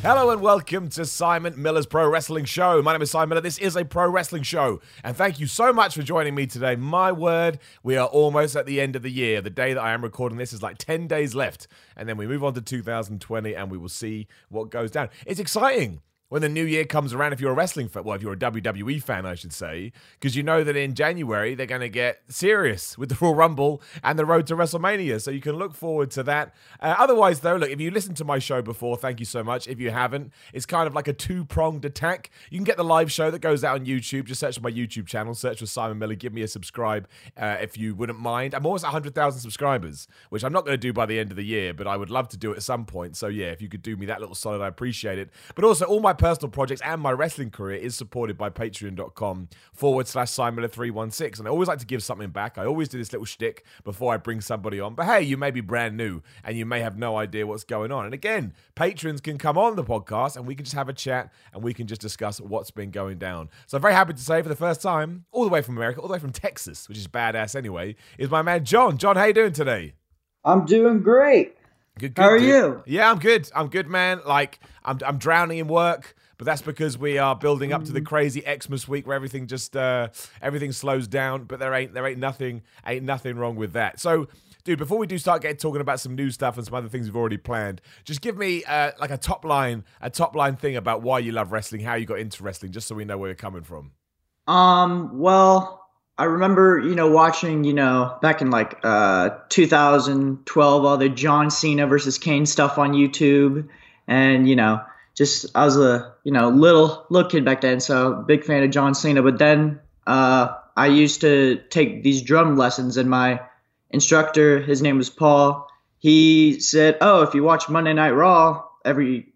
Hello and welcome to Simon Miller's Pro Wrestling Show. My name is Simon Miller. This is a pro wrestling show. And thank you so much for joining me today. My word, we are almost at the end of the year. The day that I am recording this is like 10 days left. And then we move on to 2020 and we will see what goes down. It's exciting when the new year comes around, if you're a wrestling fan, well, if you're a WWE fan, I should say, because you know that in January they're going to get serious with the Royal Rumble and the road to WrestleMania. So you can look forward to that. Uh, otherwise, though, look, if you listened to my show before, thank you so much. If you haven't, it's kind of like a two pronged attack. You can get the live show that goes out on YouTube. Just search my YouTube channel, search for Simon Miller. Give me a subscribe uh, if you wouldn't mind. I'm almost 100,000 subscribers, which I'm not going to do by the end of the year, but I would love to do it at some point. So yeah, if you could do me that little solid, I appreciate it. But also, all my personal projects and my wrestling career is supported by patreon.com forward slash Simon316. And I always like to give something back. I always do this little shtick before I bring somebody on. But hey, you may be brand new and you may have no idea what's going on. And again, patrons can come on the podcast and we can just have a chat and we can just discuss what's been going down. So I'm very happy to say for the first time, all the way from America, all the way from Texas, which is badass anyway, is my man John. John, how you doing today? I'm doing great. Good, How are dude. you? Yeah, I'm good. I'm good, man. Like I'm, I'm drowning in work, but that's because we are building up to the crazy Xmas week where everything just uh, everything slows down. But there ain't there ain't nothing ain't nothing wrong with that. So. Dude, before we do start getting talking about some new stuff and some other things we've already planned, just give me uh, like a top line, a top line thing about why you love wrestling, how you got into wrestling, just so we know where you're coming from. Um, well, I remember, you know, watching, you know, back in like uh 2012 all the John Cena versus Kane stuff on YouTube. And, you know, just I was a, you know, little little kid back then, so big fan of John Cena, but then uh I used to take these drum lessons and my instructor, his name was Paul, he said, "Oh, if you watch Monday Night Raw every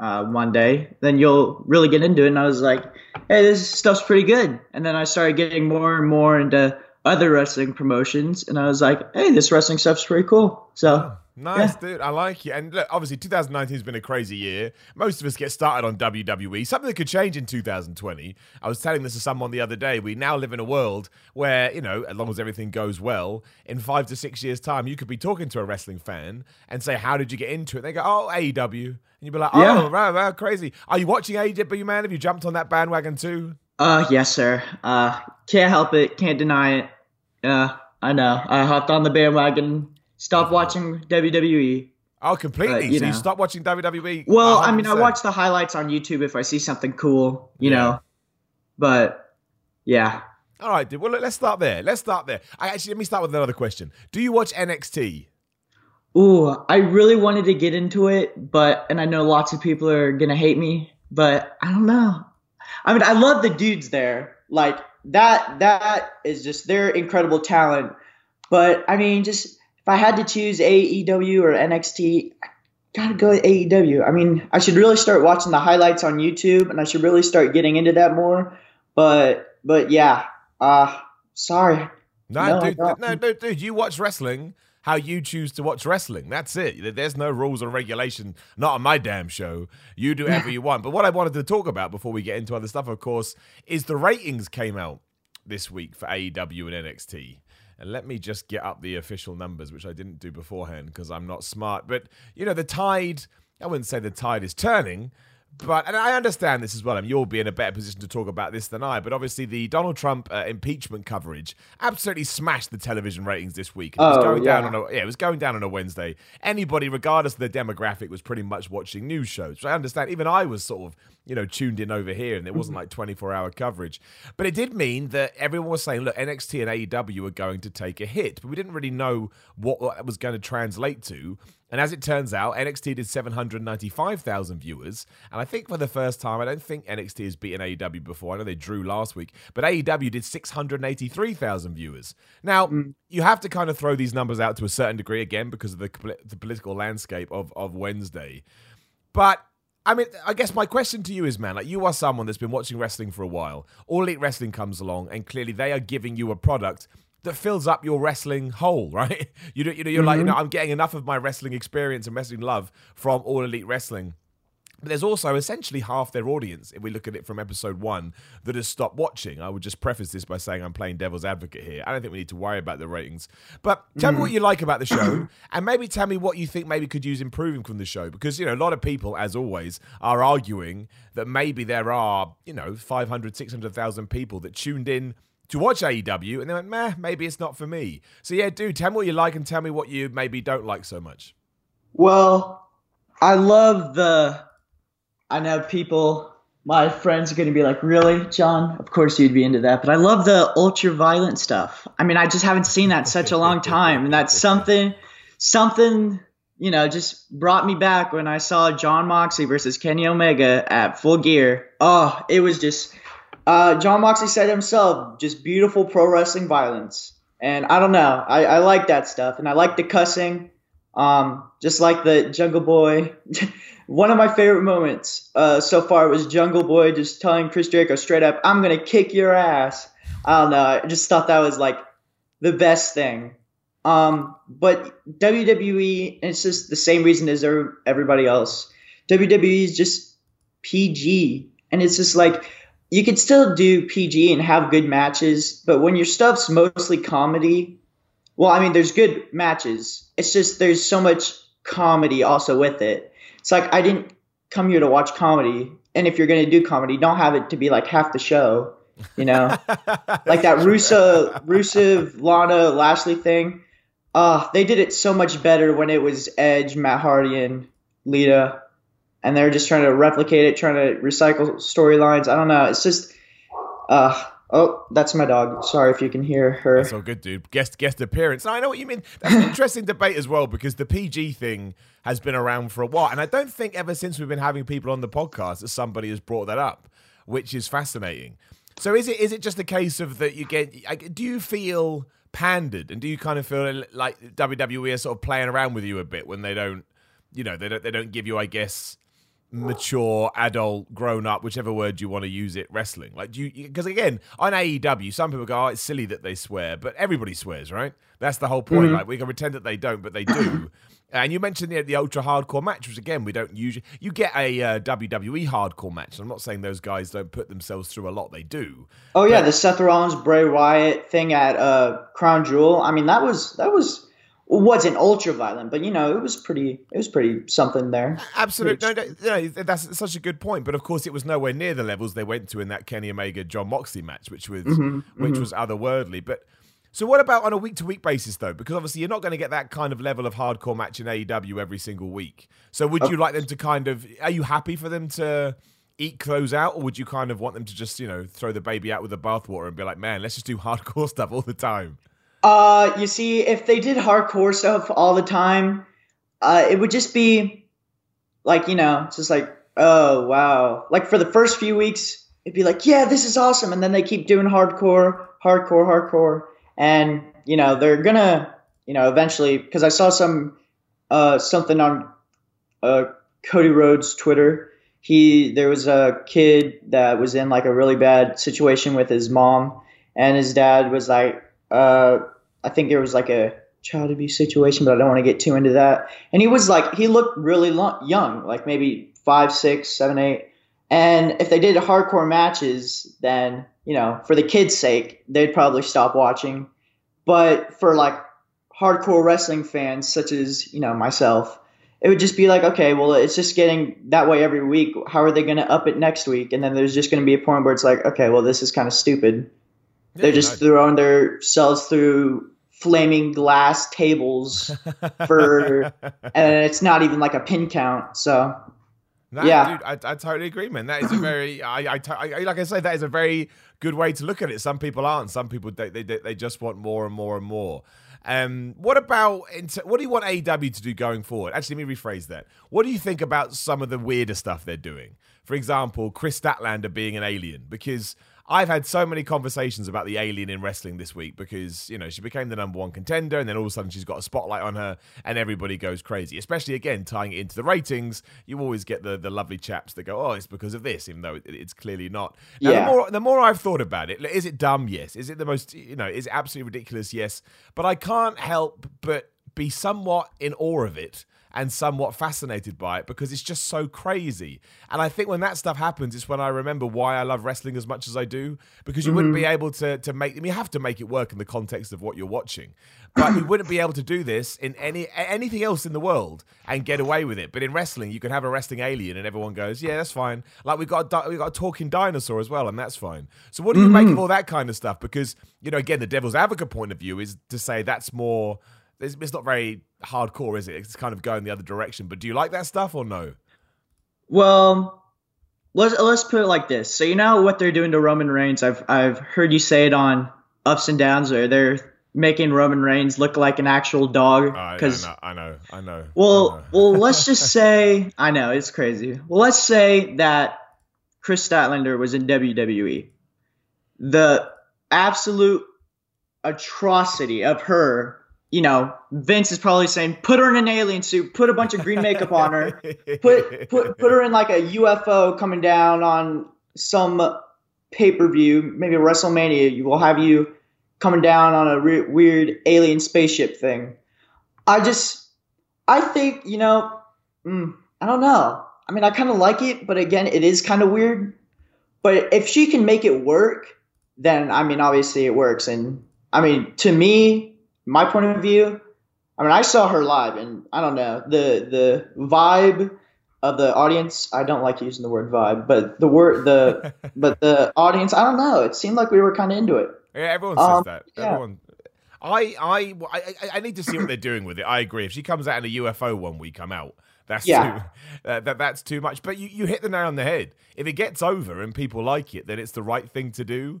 uh, day, then you'll really get into it." And I was like, "Hey, this stuff's pretty good." And then I started getting more and more into other wrestling promotions, and I was like, "Hey, this wrestling stuff's pretty cool." So Nice, dude. I like it. And look, obviously, 2019 has been a crazy year. Most of us get started on WWE. Something that could change in 2020. I was telling this to someone the other day. We now live in a world where, you know, as long as everything goes well, in five to six years' time, you could be talking to a wrestling fan and say, How did you get into it? They go, Oh, AEW. And you'd be like, Oh, Yeah. right, right, crazy. Are you watching AEW, man? Have you jumped on that bandwagon too? Uh, yes, sir. Uh, can't help it. Can't deny it. Yeah, I know. I hopped on the bandwagon. Stopped watching WWE. Oh, completely. Uh, you so you know. stopped watching WWE? Well, I mean, I watch the highlights on YouTube if I see something cool, you Yeah. know. But yeah, All right, dude. Well, let's start there. Let's start there. I actually let me start with another question. Do you watch NXT? ooh, I really wanted to get into it, but and I know lots of people are gonna hate me, but I don't know. I mean, I love the dudes there. Like that, that is just they're incredible talent. But I mean, just if I had to choose AEW or NXT, I gotta go with AEW. I mean, I should really start watching the highlights on YouTube, and I should really start getting into that more. But, but yeah, uh, sorry. No, No, dude, no, no, dude. You watch wrestling how you choose to watch wrestling. That's it. There's no rules or regulation. Not on my damn show. You do whatever you want. But what I wanted to talk about before we get into other stuff, of course, is the ratings came out this week for AEW and NXT. And let me just get up the official numbers, which I didn't do beforehand because I'm not smart. But you know, the tide. I wouldn't say the tide is turning. But and I understand this as well. I mean, you'll be in a better position to talk about this than I. But obviously, the Donald Trump uh, impeachment coverage absolutely smashed the television ratings this week. It was Oh, going down yeah. on a yeah, it was going down on a Wednesday. Anybody, regardless of their demographic, was pretty much watching news shows. Which I understand. Even I was sort of you know tuned in over here, and it wasn't like twenty four hour coverage. But it did mean that everyone was saying, look, NXT and AEW are going to take a hit, but we didn't really know what that was going to translate to. And as it turns out, NXT did 795,000 viewers. And I think for the first time, I don't think NXT has beaten AEW before. I know they drew last week, but AEW did 683,000 viewers. Now, hmm. you have to kind of throw these numbers out to a certain degree, again, because of the, the political landscape of, of Wednesday. But I mean, I guess my question to you is, man, like you are someone that's been watching wrestling for a while. All Elite Wrestling comes along, and clearly they are giving you a product that fills up your wrestling hole, right? You know, you know, you're mm-hmm. like, you know, I'm getting enough of my wrestling experience and wrestling love from All Elite Wrestling but there's also essentially half their audience, if we look at it from episode one, that has stopped watching. I would just preface this by saying I'm playing devil's advocate here. I don't think we need to worry about the ratings. But tell mm. me what you like about the show, and maybe tell me what you think maybe could use improving from the show. Because, you know, a lot of people, as always, are arguing that maybe there are, you know, 500, 600,000 people that tuned in to watch AEW and they went, meh, maybe it's not for me. So, yeah, dude, tell me what you like and tell me what you maybe don't like so much. Well, I love the I know people, my friends are going to be like, really, John? Of course you'd be into that. But I love the ultra violent stuff. I mean, I just haven't seen that such a long time. And that's something, something, you know, just brought me back when I saw Jon Moxley versus Kenny Omega at full gear. Oh, it was just, uh, Jon Moxley said himself, just beautiful pro wrestling violence. And I don't know, I, I like that stuff. And I like the cussing. Um, just like the Jungle Boy. One of my favorite moments uh, so far was Jungle Boy just telling Chris Jericho straight up, "I'm gonna kick your ass." I don't know. I just thought that was like the best thing. Um, but WWE, it's just the same reason as everybody else. WWE is just PG, and it's just like you could still do PG and have good matches, but when your stuff's mostly comedy, well, I mean, there's good matches. It's just there's so much comedy also with it it's like I didn't come here to watch comedy. And if you're going to do comedy, don't have it to be like half the show, you know, like that Rusev, Rusev, Lana, Lashley thing. Uh, they did it so much better when it was Edge, Matt Hardy, and Lita, and they're just trying to replicate it, trying to recycle storylines. I don't know. It's just, uh, Oh, that's my dog. Sorry if you can hear her. That's all good, dude. Guest guest appearance. I know what you mean. That's an interesting debate as well because the PG thing has been around for a while, and I don't think ever since we've been having people on the podcast that somebody has brought that up, which is fascinating. So is it is it just a case of that you get? Do you feel pandered, and do you kind of feel like WWE are sort of playing around with you a bit when they don't, you know, they don't they don't give you, I guess mature, adult, grown up, whichever word you want to use it, wrestling. Like, do you, because again, on AEW, some people go, oh, it's silly that they swear, but everybody swears, right? That's the whole point. Mm-hmm. Like, we can pretend that they don't, but they do. and you mentioned the, the ultra hardcore match, which again, we don't usually, you get a uh, WWE hardcore match. I'm not saying those guys don't put themselves through a lot, they do. Oh, yeah, but, the Seth Rollins, Bray Wyatt thing at uh, Crown Jewel. I mean, that was, that was, wasn't ultra violent, but you know, it was pretty. It was pretty something there. Absolutely, no, no, that's such a good point. But of course, it was nowhere near the levels they went to in that Kenny Omega Jon Moxley match, which was mm-hmm, which mm-hmm. was otherworldly. But so, what about on a week to week basis though? Because obviously, you're not going to get that kind of level of hardcore match in AEW every single week. So, would you like them to kind of? Are you happy for them to? eke those out, or would you kind of want them to just, you know, throw the baby out with the bathwater and be like, man, let's just do hardcore stuff all the time? Uh, you see, if they did hardcore stuff all the time, uh, it would just be like you know, just like oh wow. Like for the first few weeks, it'd be like yeah, this is awesome, and then they keep doing hardcore, hardcore, hardcore, and you know they're gonna you know eventually because I saw some uh something on uh Cody Rhodes Twitter. He there was a kid that was in like a really bad situation with his mom, and his dad was like uh, I think there was like a child abuse situation, but I don't want to get too into that. And he was like, he looked really lo- young, like maybe five, six, seven, eight. And if they did hardcore matches, then, you know, for the kids' sake, they'd probably stop watching. But for like hardcore wrestling fans, such as, you know, myself, it would just be like, okay, well, it's just getting that way every week. How are they going to up it next week? And then there's just going to be a point where it's like, okay, well, this is kind of stupid. Yeah, They're just throwing themselves through flaming glass tables for, and it's not even like a pin count. So, no, yeah, dude, I, I, totally agree, man. That is a very, I, I, I, like I say, that is a very good way to look at it. Some people aren't. Some people they, they, they just want more and more and more. Um, what about what do you want AEW to do going forward? Actually, let me rephrase that. What do you think about some of the weirder stuff they're doing? For example, Kris Statlander being an alien, because I've had so many conversations about the alien in wrestling this week because, you know, she became the number one contender and then all of a sudden she's got a spotlight on her and everybody goes crazy. Especially, again, tying it into the ratings, you always get the, the lovely chaps that go, oh, it's because of this, even though it's clearly not. Now, Yeah. the, more, the more I've thought about it, is it dumb? Yes. Is it the most, you know, is it absolutely ridiculous? Yes. But I can't help but be somewhat in awe of it and somewhat fascinated by it because it's just so crazy. And I think when that stuff happens, it's when I remember why I love wrestling as much as I do because you wouldn't be mm-hmm. able to to make. I mean, you have to make it work in the context of what you're watching, but you wouldn't be able to do this in any anything else in the world and get away with it. But in wrestling, you can have a wrestling alien and everyone goes, "Yeah, that's fine." Like we got a, we got a talking dinosaur as well, and that's fine. So what do you make of mm-hmm. all that kind of stuff? Because you know, again, the devil's advocate point of view is to say that's more it's, it's not very hardcore, is it? It's kind of going the other direction. But do you like that stuff or no? Well, let's let's put it like this. So you know what they're doing to Roman Reigns. I've I've heard you say it on Ups and Downs, where they're making Roman Reigns look like an actual dog. I, I Because know, I know, I know. I well, know. well, let's just say I know it's crazy. Well, let's say that Kris Statlander was in WWE. The absolute atrocity of her. You know, Vince is probably saying, "Put her in an alien suit. Put a bunch of green makeup on her." put put put her in like a UFO coming down on some pay per view, maybe WrestleMania. You will have you coming down on a re- weird alien spaceship thing. I just, I think you know, mm, I don't know. I mean, I kind of like it, but again, it is kind of weird. But if she can make it work, then I mean, obviously it works. And I mean, to me, my point of view, I mean, I saw her live, and I don't know the the vibe of the audience. I don't like using the word vibe, but the word the but the audience. I don't know. It seemed like we were kind of into it. Yeah, everyone says Um, that. yeah. Everyone. I, I, I, I- need to see what they're doing with it. I agree. If she comes out in a UFO one week, I'm out. That's Yeah. too, uh, that, that's too much. But you, you hit the nail on the head. If it gets over and people like it, then it's the right thing to do.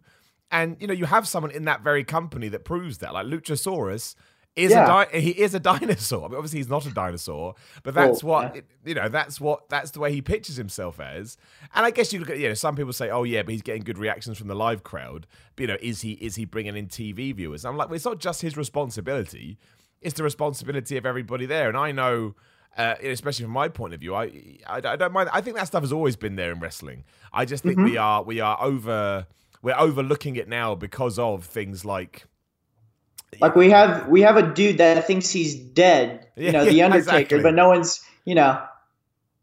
And you know, you have someone in that very company that proves that. Like Luchasaurus is Yeah. a di- he is a dinosaur. I mean, obviously, he's not a dinosaur, but that's Well, what yeah. you know. That's what that's the way he pitches himself as. And I guess you look at you know some people say, oh yeah, but he's getting good reactions from the live crowd. But you know, is he is he bringing in TV viewers? I'm like, well, it's not just his responsibility; it's the responsibility of everybody there. And I know. Uh, especially from my point of view, I, I I don't mind. I think that stuff has always been there in wrestling. I just think we are we are over we're overlooking it now because of things like Like we have we have a dude that thinks he's dead. Yeah, You know, the yeah, Undertaker, exactly. but no one's. You know,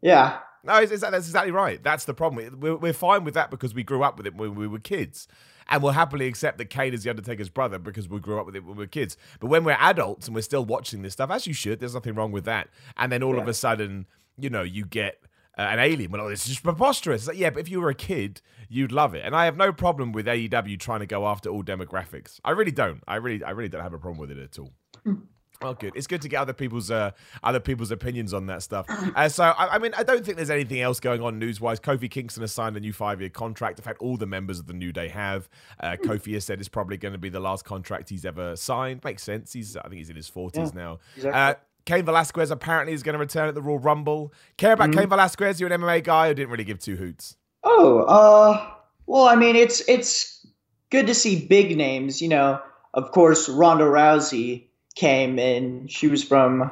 yeah. No, it's, it's, that's exactly right. That's the problem. We're, we're fine with that because we grew up with it when we were kids. And we'll happily accept that Kane is the Undertaker's brother because we grew up with it when we were kids. But when we're adults and we're still watching this stuff, as you should, there's nothing wrong with that. And then all of a sudden, you know, you get an alien. Well, this is just preposterous. It's like, yeah, but if you were a kid, you'd love it. And I have no problem with AEW trying to go after all demographics. I really don't. I really, I really don't have a problem with it at all. Oh, good. It's good to get other people's uh, other people's opinions on that stuff. Uh, so, I, I mean, I don't think there's anything else going on news wise. Kofi Kingston has signed a new five year contract. In fact, all the members of the New Day have. Uh, Kofi has said it's probably going to be the last contract he's ever signed. Makes sense. He's I think he's in his forties now. exactly. Cain Velasquez apparently is going to return at the Royal Rumble. Care about Cain Velasquez? You're an MMA guy who didn't really give two hoots. Oh, uh, well, I mean, it's it's good to see big names. You know, of course, Ronda Rousey came and she was from,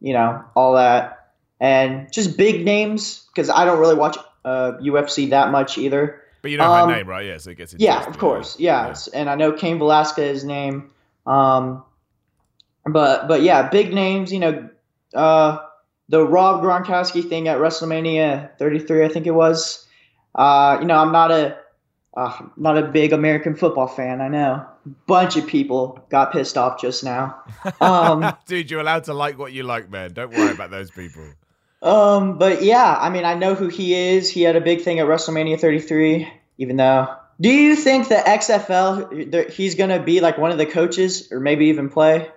you know, all that, and just big names because I don't really watch uh, UFC that much either. But you know Um, her name, right? Yeah, so it gets Yeah, of course. Yeah, and I know Cain Velasquez's name. Um, but but yeah, big names. You know, uh, the Rob Gronkowski thing at WrestleMania 33, I think it was. Uh, you know, I'm not a uh, not a big American football fan. I know. Bunch of people got pissed off just now. Um, Dude, you're allowed to like what you like, man. Don't worry about those people. Um, but yeah, I mean, I know who he is. He had a big thing at WrestleMania 33. Even though, do you think the XFL he's gonna be like one of the coaches, or maybe even play?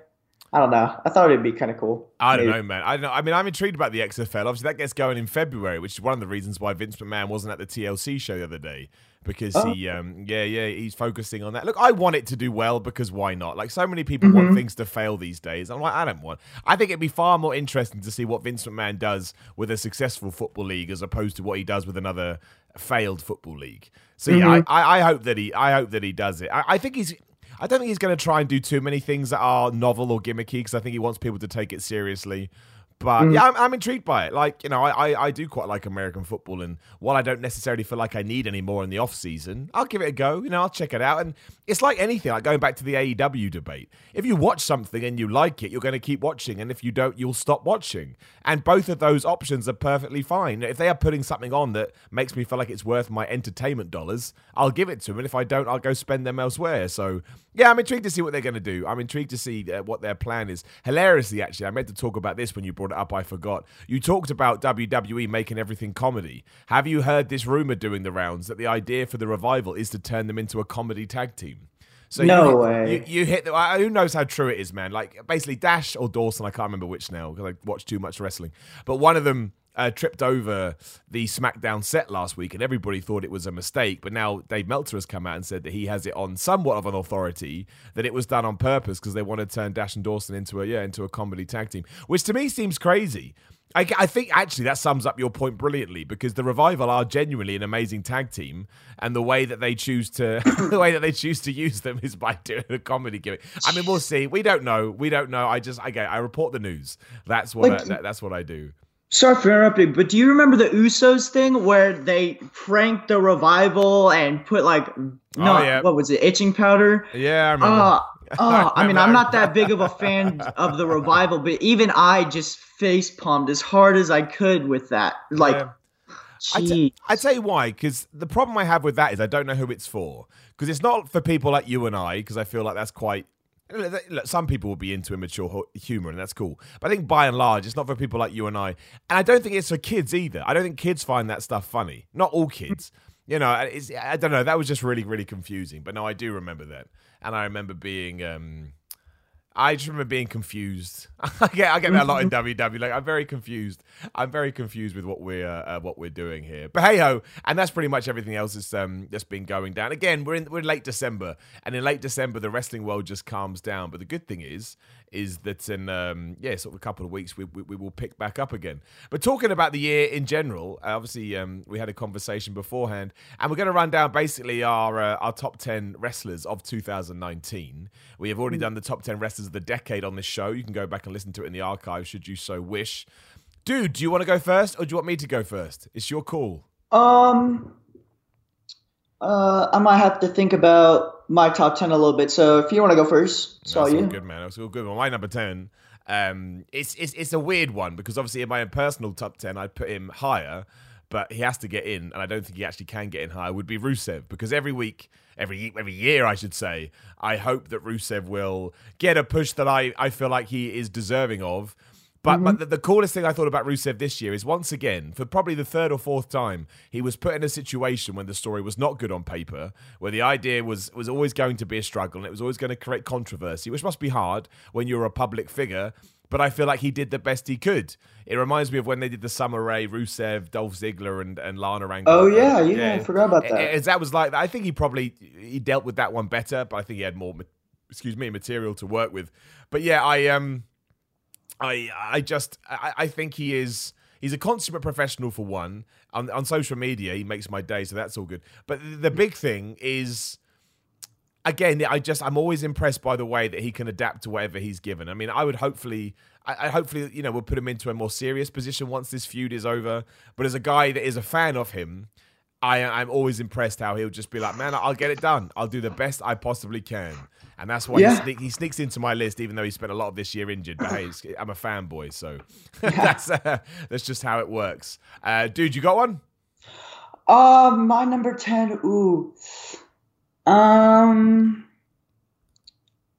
I don't know. I thought it'd be kind of cool. I don't Maybe. know, man. I don't know. I mean, I'm intrigued about the XFL. Obviously, that gets going in February, which is one of the reasons why Vince McMahon wasn't at the TLC show the other day because Oh. he, um, yeah, yeah, he's focusing on that. Look, I want it to do well because why not? Like so many people Mm-hmm. want things to fail these days. I'm like, I don't want. I think it'd be far more interesting to see what Vince McMahon does with a successful football league as opposed to what he does with another failed football league. So yeah, Mm-hmm. I, I, I hope that he, I hope that he does it. I, I think he's. I don't think he's going to try and do too many things that are novel or gimmicky because I think he wants people to take it seriously. But Mm. yeah, I'm, I'm intrigued by it. Like, you know, I, I, I do quite like American football. And while I don't necessarily feel like I need any more in the off season, I'll give it a go. You know, I'll check it out. And it's like anything, like going back to the AEW debate. If you watch something and you like it, you're going to keep watching. And if you don't, you'll stop watching. And both of those options are perfectly fine. If they are putting something on that makes me feel like it's worth my entertainment dollars, I'll give it to them. And if I don't, I'll go spend them elsewhere. So, yeah, I'm intrigued to see what they're going to do. I'm intrigued to see uh, what their plan is. Hilariously, actually, I meant to talk about this when you brought it up. I forgot. You talked about WWE making everything comedy. Have you heard this rumor doing the rounds that the idea for the revival is to turn them into a comedy tag team? So No you way. You, you hit the. Who knows how true it is, man? Like basically Dash or Dawson. I can't remember which now because I watched too much wrestling. But one of them uh, tripped over the SmackDown set last week, and everybody thought it was a mistake. But now Dave Meltzer has come out and said that he has it on somewhat of an authority that it was done on purpose because they want to turn Dash and Dawson into a yeah into a comedy tag team, which to me seems crazy. I, I think actually that sums up your point brilliantly because the revival are genuinely an amazing tag team, and the way that they choose to the way that they choose to use them is by doing a comedy gimmick. I mean, we'll see. We don't know. We don't know. I just I okay. I report the news. That's what Like- I, that, that's what I do. Sorry for interrupting, but do you remember the Usos thing where they pranked the revival and put like no, Oh, yeah. what was it, itching powder? Yeah, I remember. Uh, uh, I mean. I'm not that big of a fan of the revival, but even I just face palmed as hard as I could with that. Like, Yeah. I, t- I tell you why, because the problem I have with that is I don't know who it's for. Because it's not for people like you and I, because I feel like that's quite. Look, some people will be into immature humor, and that's cool. But I think by and large, it's not for people like you and I. And I don't think it's for kids either. I don't think kids find that stuff funny. Not all kids. You know, it's, I don't know. That was just really, really confusing. But no, I do remember that. And I remember being. Um, I just remember being confused. I get, I get that a lot in WWE. Like I'm very confused. I'm very confused with what we're uh, uh, what we're doing here. But hey ho, and that's pretty much everything else that's um that's been going down. Again, we're in we're in late December, and in late December the wrestling world just calms down. But the good thing is, is that in um yeah sort of a couple of weeks we we, we will pick back up again. But talking about the year in general, uh, obviously um we had a conversation beforehand, and we're going to run down basically our uh, our top ten wrestlers of 2019. We have already done the top ten wrestlers of the decade on this show. You can go back and listen to it in the archive should you so wish. Dude, do you want to go first, or do you want me to go first? It's your call. um, uh, I might have to think about my top ten a little bit. So if you want to go first, it's all all you. good, man. That's all good. Well, my number ten, um, it's it's it's a weird one because obviously in my own personal top ten, I'd put him higher, but he has to get in, and I don't think he actually can get in higher. Would be Rusev because every week, every every year, I should say, I hope that Rusev will get a push that I I feel like he is deserving of. But, but the, the coolest thing I thought about Rusev this year is once again, for probably the third or fourth time, he was put in a situation when the story was not good on paper, where the idea was was always going to be a struggle and it was always going to create controversy, which must be hard when you're a public figure. But I feel like he did the best he could. It reminds me of when they did the Summer Rae, Rusev, Dolph Ziggler, and, and Lana Angle. Oh, yeah, yeah, I forgot about that. As that was like, I think he probably he dealt with that one better, but I think he had more, excuse me, material to work with. But yeah, I um. I I just I, I think he is he's a consummate professional for one. On on social media, he makes my day, so that's all good. But the big thing is again, I just I'm always impressed by the way that he can adapt to whatever he's given. I mean, I would hopefully I, I hopefully, you know, we'll put him into a more serious position once this feud is over. But as a guy that is a fan of him, I, I'm always impressed how he'll just be like, man, I'll get it done. I'll do the best I possibly can. And that's why Yeah. he, sneak, he sneaks into my list, even though he spent a lot of this year injured. But hey, I'm a fanboy, so that's uh, that's just how it works. Uh, dude, you got one? Uh, my number ten. Ooh. Um.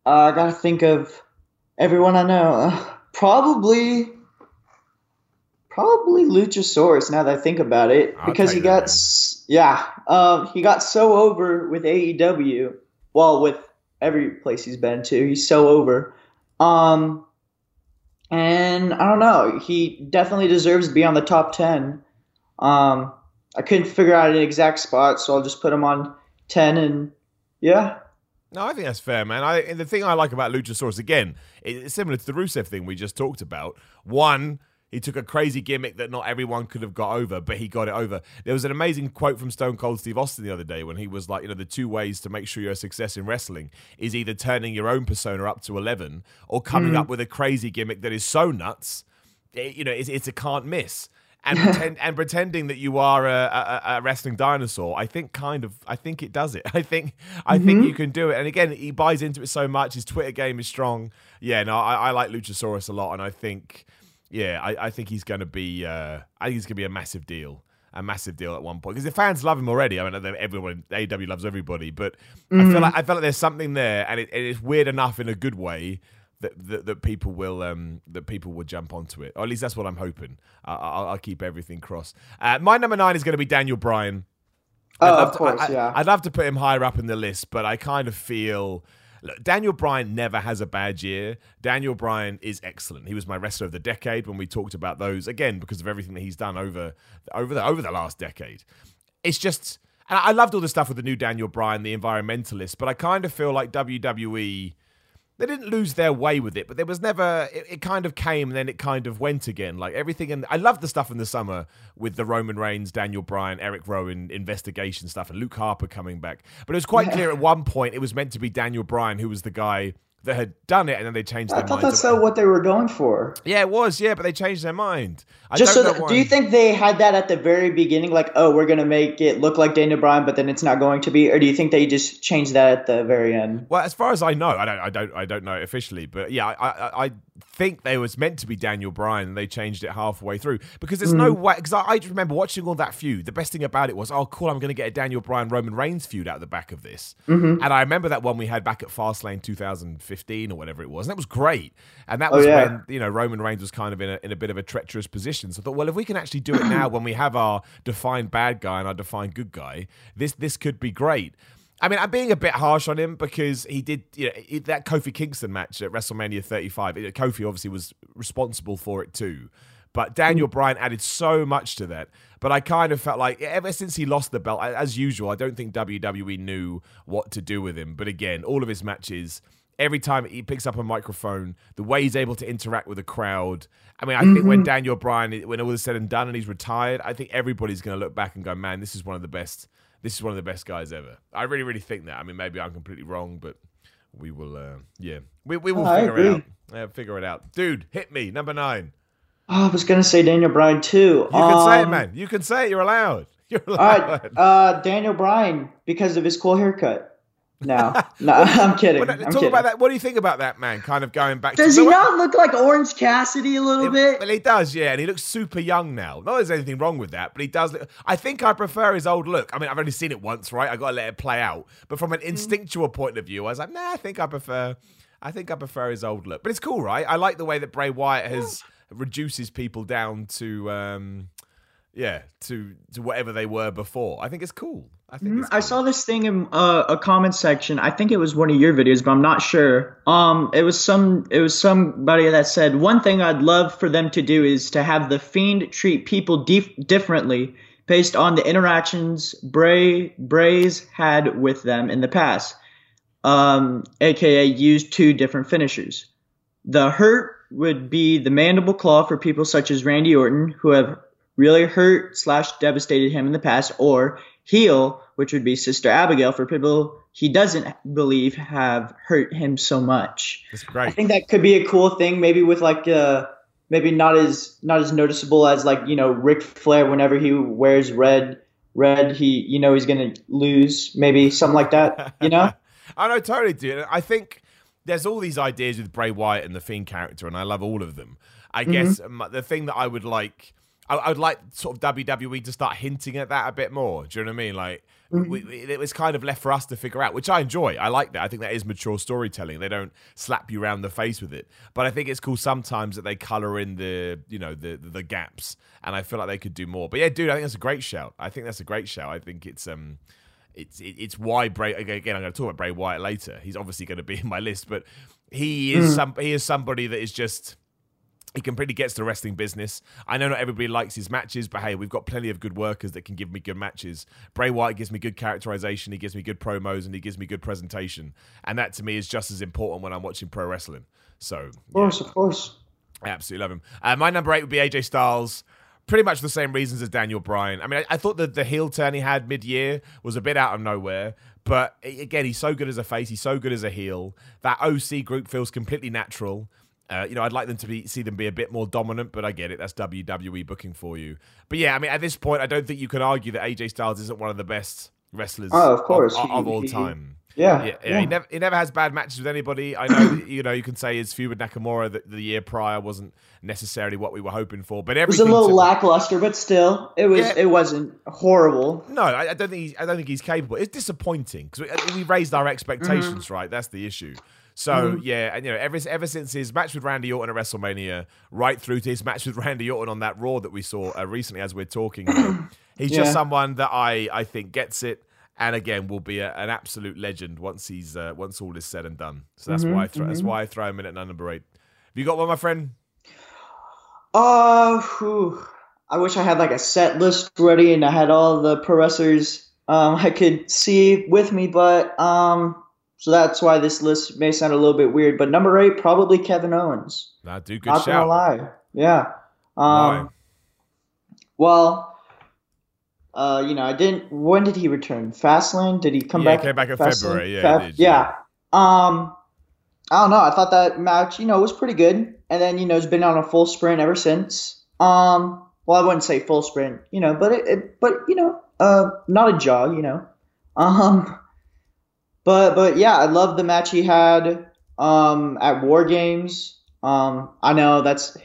I gotta think of everyone I know. Uh, probably. Probably Luchasaurus. Now that I think about it, I'll because he got s- yeah, um, he got so over with AEW. Well, with every place he's been to, he's so over. Um, and I don't know. He definitely deserves to be on the top ten. Um, I couldn't figure out an exact spot, so I'll just put him on ten, and yeah. No, I think that's fair, man. I the thing I like about Luchasaurus again, it's similar to the Rusev thing we just talked about. One, he took a crazy gimmick that not everyone could have got over, but he got it over. There was an amazing quote from Stone Cold Steve Austin the other day when he was like, you know, the two ways to make sure you're a success in wrestling is either turning your own persona up to 11 or coming mm. up with a crazy gimmick that is so nuts, it, you know, it's, it's a can't miss and pretend, and pretending that you are a, a, a, wrestling dinosaur, I think kind of I think it does it. I think I mm-hmm. think you can do it. And again, he buys into it so much. His Twitter game is strong. Yeah, no, I, I like Luchasaurus a lot, and I think yeah, I, I think he's going to be. Uh, I think he's going to be a massive deal, a massive deal at one point because the fans love him already. I mean, everyone AW loves everybody, but mm. I feel mm. like I feel like there's something there, and it, it's weird enough in a good way that, that, that people will um, that people will jump onto it. Or at least that's what I'm hoping. I'll, I'll keep everything crossed. Uh, my number nine is going to be Daniel Bryan. Oh, of course, to, I, yeah. I'd love to put him higher up in the list, but I kind of feel Look, Daniel Bryan never has a bad year. Daniel Bryan is excellent. He was my wrestler of the decade when we talked about those again because of everything that he's done over over the over the last decade. It's just and I loved all the stuff with the new Daniel Bryan, the environmentalist, but I kind of feel like WWE they didn't lose their way with it, but there was never. It, it, kind of came and then it kind of went again. Like everything, and I love the stuff in the summer with the Roman Reigns, Daniel Bryan, Eric Rowan investigation stuff, and Luke Harper coming back. But it was quite yeah. clear at one point it was meant to be Daniel Bryan who was the guy that had done it, and then they changed. I thought that's what they were going for. Yeah, it was. Yeah, but they changed their mind. I Just so, that, do you think they had that at the very beginning, like, oh, we're gonna make it look like Daniel Bryan, but then it's not going to be, or do you think they just changed that at the very end? Well, as far as I know, I don't, I don't, I don't know officially, but yeah, I, I, I think they was meant to be Daniel Bryan and they changed it halfway through because there's mm. no way because I, I remember watching all that feud the best thing about it was oh cool I'm going to get a Daniel Bryan Roman Reigns feud out the back of this mm-hmm. and I remember that one we had back at Fastlane 2015 or whatever it was and that was great and that oh, was oh, yeah. when you know Roman Reigns was kind of in a, in a bit of a treacherous position so I thought well if we can actually do it now when we have our defined bad guy and our defined good guy this this could be great I mean, I'm being a bit harsh on him because he did you know, that Kofi Kingston match at WrestleMania 35. Kofi obviously was responsible for it too. But Daniel mm. Bryan added so much to that. But I kind of felt like ever since he lost the belt, as usual, I don't think WWE knew what to do with him. But again, all of his matches, every time he picks up a microphone, the way he's able to interact with the crowd. I mean, I mm-hmm. think when mm-hmm. Daniel Bryan, when all is said and done and he's retired, I think everybody's going to look back and go, man, this is one of the best this is one of the best guys ever. I really, really think that. I mean, maybe I'm completely wrong, but we will. Uh, yeah, we we will figure it out. Yeah, figure it out, dude. Hit me, number nine. Oh, I was gonna say Daniel Bryan too. You um, can say it, um, man. You can say it. You're allowed. You're allowed. All right, uh, Daniel Bryan because of his cool haircut. No, no, I'm kidding. Well, talk kidding. about that. What do you think about that man? Kind of going back. To. Does to, he not look like Orange Cassidy a little it, bit? Well, he does, yeah, and he looks super young now. Not there's anything wrong with that, but he does. Look, I think I prefer his old look. I mean, I've only seen it once, right? I got to let it play out. But from an mm. instinctual point of view, I was like, nah, I think I prefer. I think I prefer his old look. But it's cool, right? I like the way that Bray Wyatt has reduces people down to. um yeah, to to whatever they were before. I think it's cool. I think mm, I saw this thing in uh, a comment section. I think it was one of your videos, but I'm not sure. Um, it was some it was somebody that said one thing I'd love for them to do is to have the fiend treat people dif- differently based on the interactions Bray Bray's had with them in the past. Um, aka use two different finishers. The hurt would be the mandible claw for people such as Randy Orton who have really hurt slash devastated him in the past, or heel, which would be Sister Abigail for people he doesn't believe have hurt him so much. That's great. I think that could be a cool thing, maybe with like uh maybe not as not as noticeable as like you know Ric Flair whenever he wears red red he you know he's gonna lose maybe something like that you know. I know totally, dude. I think there's all these ideas with Bray Wyatt and the Fiend character, and I love all of them. I mm-hmm. guess the thing that I would like I, I, would like sort of WWE to start hinting at that a bit more. Do you know what I mean? Like, mm-hmm. we, it was kind of left for us to figure out, which I enjoy. I like that. I think that is mature storytelling. They don't slap you around the face with it. But I think it's cool sometimes that they color in the, you know, the the gaps. And I feel like they could do more. But yeah, dude, I think that's a great shout. I think that's a great shout. I think it's um it's it's why Bray again. I'm going to talk about Bray Wyatt later. He's obviously going to be in my list, but he is mm. some he is somebody that is just He completely gets the wrestling business. I know not everybody likes his matches, but hey, we've got plenty of good workers that can give me good matches. Bray Wyatt gives me good characterization, he gives me good promos, and he gives me good presentation. And that to me is just as important when I'm watching pro wrestling. So, of course, yeah, of course. I absolutely love him. Uh, my number eight would be AJ Styles. Pretty much the same reasons as Daniel Bryan. I mean, I, I thought that the heel turn he had mid year was a bit out of nowhere, but again, he's so good as a face, he's so good as a heel. That OC group feels completely natural. Uh, you know, I'd like them to be see them be a bit more dominant, but I get it. That's WWE booking for you. But yeah, I mean, at this point, I don't think you can argue that AJ Styles isn't one of the best wrestlers. Oh, of course, of, of all time. Yeah, yeah, yeah, He never he never has bad matches with anybody. I know you know you can say his feud with Nakamura the, the year prior wasn't necessarily what we were hoping for, but everything it was a little to, lackluster, but still it was yeah. it wasn't horrible. No, I, I don't think he's, I don't think he's capable. It's disappointing because we, we, raised our expectations, mm-hmm. right? That's the issue. So mm-hmm. yeah, and you know, ever ever since his match with Randy Orton at WrestleMania, right through to his match with Randy Orton on that Raw that we saw uh, recently, as we're talking, he's yeah. just someone that I I think gets it, and again will be a, an absolute legend once he's uh, once all is said and done. So that's mm-hmm, why I throw, mm-hmm. that's why I throw him in at number eight. Have you got one, my friend? Uh, whew. I wish I had like a set list ready and I had all the pro wrestlers um, I could see with me, but um, so that's why this list may sound a little bit weird. But number eight, probably Kevin Owens. Nah, dude, good Not shout. gonna lie. Yeah. Um, why? Well, uh, you know, I didn't. When did he return? Fastlane? Did he come yeah, back? He came back in February. Yeah, Feb- did, yeah. yeah. Um, I don't know. I thought that match, you know, was pretty good, and then you know, it's been on a full sprint ever since. Um, well, I wouldn't say full sprint, you know, but it, it but you know, uh, not a jog, you know. Um, but but yeah, I love the match he had um, at War Games. Um, I know that's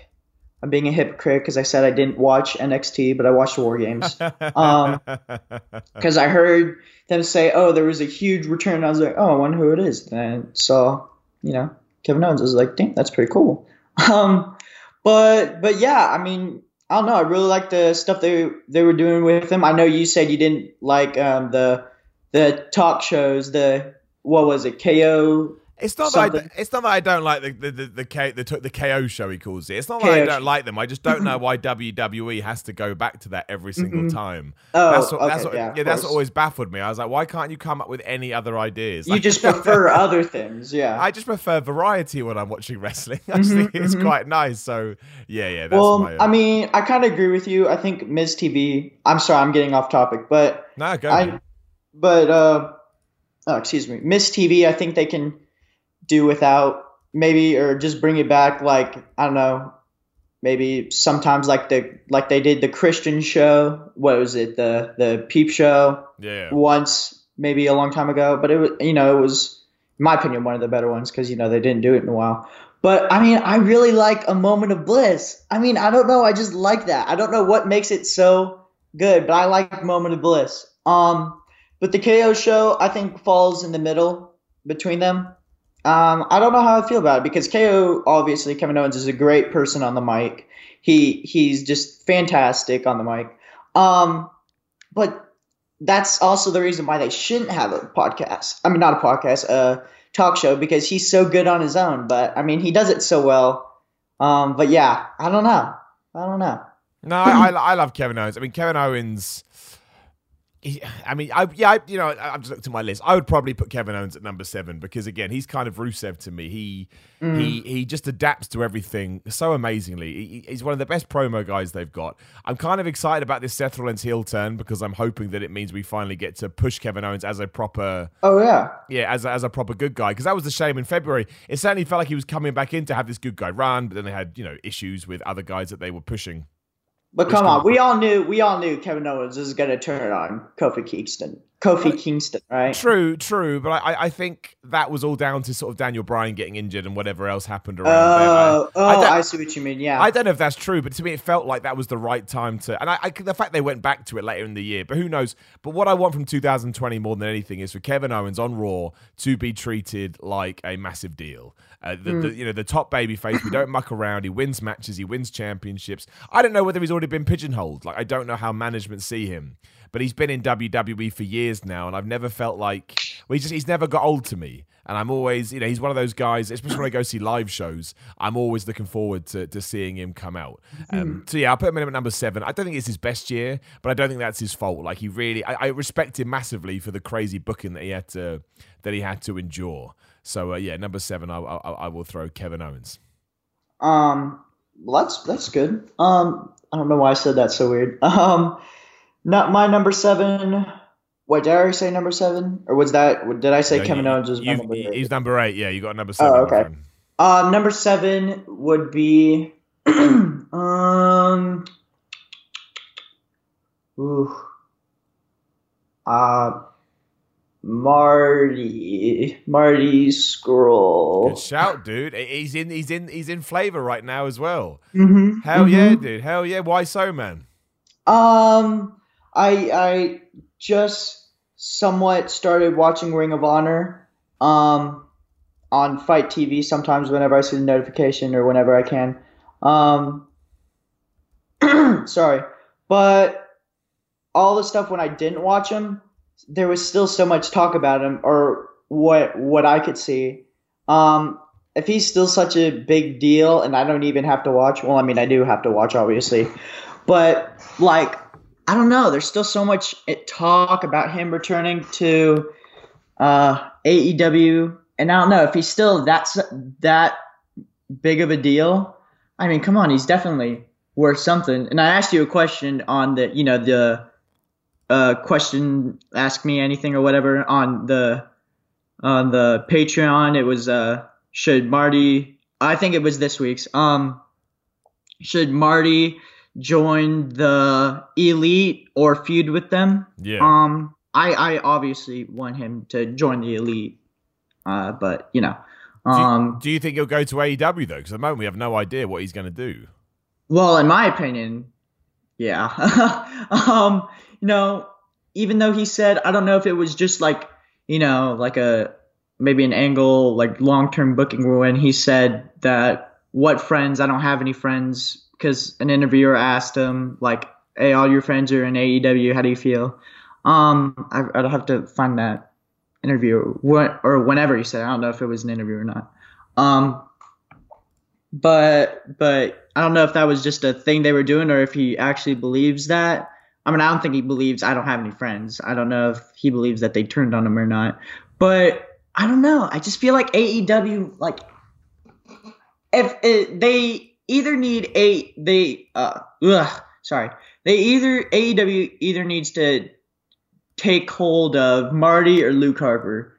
I'm being a hypocrite because I said I didn't watch NXT, but I watched War Games because um, I heard them say, "Oh, there was a huge return." I was like, "Oh, I wonder who it is." And so you know, Kevin Owens I was like, "Damn, that's pretty cool." Um, but but yeah, I mean, I don't know. I really like the stuff they they were doing with him. I know you said you didn't like um, the the talk shows, the what was it, KO it's not that I, it's not that I don't like the the the, the, K, the, the KO show he calls it. It's not that I don't like them. I just don't know why WWE has to go back to that every single mm-hmm. time. Oh, that's what, okay, that's what, yeah, yeah that's what always baffled me. I was like, why can't you come up with any other ideas? You just prefer other things, yeah. I just prefer variety when I'm watching wrestling. I mm-hmm, think it's mm-hmm. quite nice. So yeah, yeah. well, my, uh... I mean, I kind of agree with you. I think Ms. TV. I'm sorry, I'm getting off topic, but no, go. I, but uh, oh, excuse me, Miz TV. I think they can do without maybe or just bring it back like I don't know maybe sometimes like the like they did the Christian show. What was it? The the peep show yeah once maybe a long time ago. But it was you know it was in my opinion one of the better ones because you know they didn't do it in a while. But I mean I really like a moment of bliss. I mean I don't know. I just like that. I don't know what makes it so good but I like moment of bliss. Um but the KO show I think falls in the middle between them um, I don't know how I feel about it because KO obviously Kevin Owens is a great person on the mic. He he's just fantastic on the mic. Um, but that's also the reason why they shouldn't have a podcast. I mean, not a podcast, a talk show because he's so good on his own. But I mean, he does it so well. Um, but yeah, I don't know. I don't know. No, I, I love Kevin Owens. I mean, Kevin Owens I mean, I, yeah, I, you know, I've just looked at my list. I would probably put Kevin Owens at number seven because again, he's kind of Rusev to me. He mm. he he just adapts to everything so amazingly. He, he's one of the best promo guys they've got. I'm kind of excited about this Seth Rollins heel turn because I'm hoping that it means we finally get to push Kevin Owens as a proper. Oh yeah. Yeah, as a, as a proper good guy because that was the shame in February. It certainly felt like he was coming back in to have this good guy run, but then they had you know issues with other guys that they were pushing. But come on, we all knew we all knew Kevin Owens was going to turn it on Kofi Kingston. Kofi Kingston, right? True, true. But I, I think that was all down to sort of Daniel Bryan getting injured and whatever else happened around uh, there. I, oh, I, I, see what you mean. Yeah. I don't know if that's true, but to me, it felt like that was the right time to. And I, I, the fact they went back to it later in the year, but who knows? But what I want from 2020 more than anything is for Kevin Owens on Raw to be treated like a massive deal. Uh, the, mm. the, you know the top baby face. We don't muck around. He wins matches. He wins championships. I don't know whether he's already been pigeonholed. Like I don't know how management see him. But he's been in WWE for years now, and I've never felt like well, he's just he's never got old to me. And I'm always, you know, he's one of those guys, especially when I go see live shows, I'm always looking forward to, to seeing him come out. Um, so, yeah, I'll put him in at number seven. I don't think it's his best year, but I don't think that's his fault. Like, he really, I, I respect him massively for the crazy booking that he had to, that he had to endure. So, uh, yeah, number seven, I, I, I will throw Kevin Owens. Um, well, that's that's good. Um, I don't know why I said that so weird. Um, not my number seven. What did I say? Number seven, or was that? Did I say No, Kevin you- Owens was my number eight? He's number eight. Yeah, you got number seven. Oh, okay. Um, number seven would be, um, ooh, uh, Marty, Marty Scurll. Good shout, dude. He's in, he's in, he's in flavor right now as well. Mm-hmm, Hell yeah, dude. Hell yeah. Why so, man? Um, I I just somewhat started watching Ring of Honor, um, on FITE TV. Sometimes whenever I see the notification or whenever I can. Um, sorry, but all the stuff when I didn't watch him, there was still so much talk about him or what what I could see. Um, if he's still such a big deal, and I don't even have to watch. Well, I mean, I do have to watch, obviously, but like I don't know. There's still so much talk about him returning to uh, AEW, and I don't know if he's still that's that big of a deal. I mean, come on, he's definitely worth something. And I asked you a question on the, you know, the uh, question, ask me anything or whatever on the on the Patreon. It was uh, should Marty? I think it was this week's. Um, should Marty join the elite or feud with them? Yeah. Um, I I obviously want him to join the elite, uh, but you know, Do you, um, do you think he'll go to AEW though? Because at the moment we have no idea what he's going to do. well, in my opinion, yeah. um, you know, even though he said, I don't know if it was just like you know, like a maybe an angle like long term booking when he said that what friends I don't have any friends because an interviewer asked him like, hey, all your friends are in AEW, how do you feel? Um, I, I'd have to find that interview what or whenever he said. I don't know if it was an interview or not. Um, but but I don't know if that was just a thing they were doing or if he actually believes that. I mean, I don't think he believes I don't have any friends. I don't know if he believes that they turned on him or not. But I don't know. I just feel like AEW like if it, they either need a they uh ugh, sorry they either AEW either needs to take hold of Marty or Luke Harper.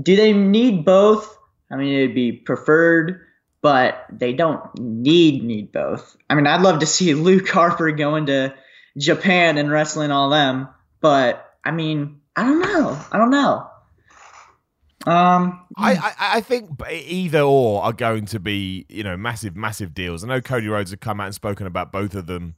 Do they need both? I mean, it'd be preferred, but they don't need need both. I mean, I'd love to see Luke Harper going to Japan and wrestling all them, but I mean, I don't know. I don't know. Um, I, I, I think either or are going to be, you know, massive, massive deals. I know Cody Rhodes have come out and spoken about both of them.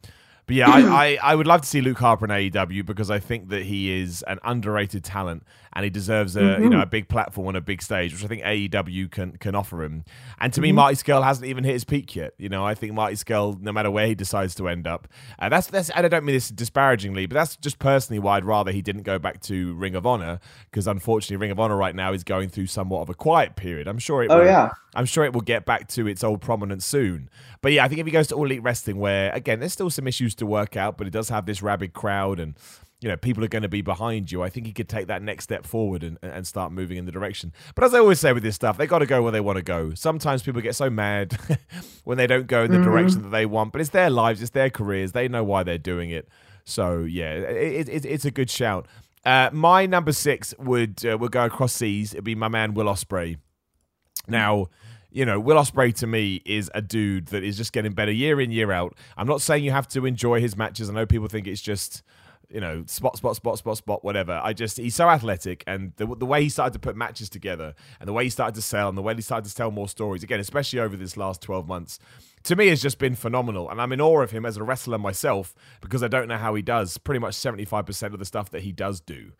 But yeah, I, I, I would love to see Luke Harper in AEW because I think that he is an underrated talent and he deserves a you know a big platform on a big stage, which I think AEW can can offer him. And to me, Marty Scurll hasn't even hit his peak yet. You know, I think Marty Scurll, no matter where he decides to end up, uh, that's that's and I don't mean this disparagingly, but that's just personally why I'd rather he didn't go back to Ring of Honor because unfortunately Ring of Honor right now is going through somewhat of a quiet period. I'm sure it. Oh, will, yeah. I'm sure it will get back to its old prominence soon. But yeah, I think if he goes to All Elite Wrestling, where again there's still some issues to work out, but it does have this rabid crowd and you know people are going to be behind you. I think he could take that next step forward and, and start moving in the direction. But as I always say with this stuff, they got to go where they want to go. Sometimes people get so mad when they don't go in the direction that they want, but it's their lives, it's their careers. They know why they're doing it. So yeah, it, it, it's a good shout. Uh, my number six would uh, would go across seas. It'd be my man Will Ospreay. Now, you know, Will Ospreay to me is a dude that is just getting better year in, year out. I'm not saying you have to enjoy his matches. I know people think it's just, you know, spot, spot, spot, spot, spot, whatever. I just, he's so athletic and the, the way he started to put matches together and the way he started to sell and the way he started to tell more stories, again, especially over this last 12 months, to me has just been phenomenal. And I'm in awe of him as a wrestler myself because I don't know how he does pretty much 75% of the stuff that he does do.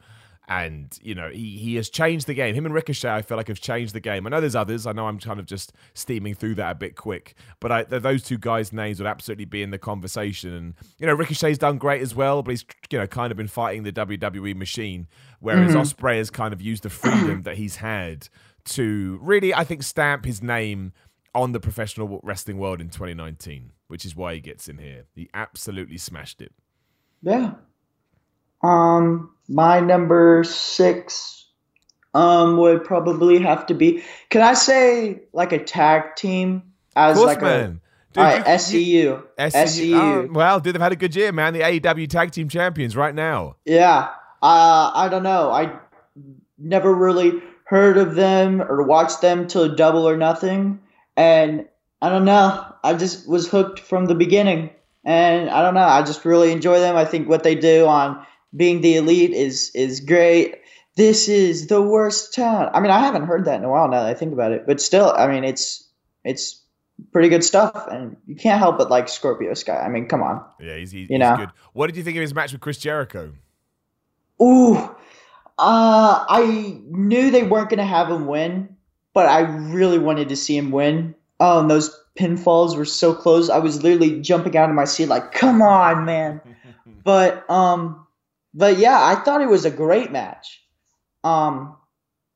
And you know he he has changed the game. Him and Ricochet, I feel like have changed the game. I know there's others. I know I'm kind of just steaming through that a bit quick, but I, those two guys' names would absolutely be in the conversation. And you know Ricochet's done great as well, but he's you know kind of been fighting the WWE machine, whereas mm-hmm. Ospreay has kind of used the freedom that he's had to really, I think, stamp his name on the professional wrestling world in 2019, which is why he gets in here. He absolutely smashed it. Yeah. Um, my number six um would probably have to be. Can I say like a tag team as course, like man. a Dude, right, SCU. SCU. Oh, well, dude, they've had a good year, man. The AEW Tag Team Champions right now. Yeah. Uh, I don't know. I never really heard of them or watched them till Double or Nothing, and I don't know. I just was hooked from the beginning, and I don't know. I just really enjoy them. I think what they do on being the elite is is great. This is the worst town. I mean, I haven't heard that in a while now that I think about it, but still, I mean, it's it's pretty good stuff, and you can't help but like Scorpio Sky. I mean, come on. Yeah, he's, he's you know? good. What did you think of his match with Chris Jericho? Ooh, uh, I knew they weren't going to have him win, but I really wanted to see him win. Oh, and those pinfalls were so close. I was literally jumping out of my seat, like, "Come on, man!" but um, but yeah, I thought it was a great match. Um,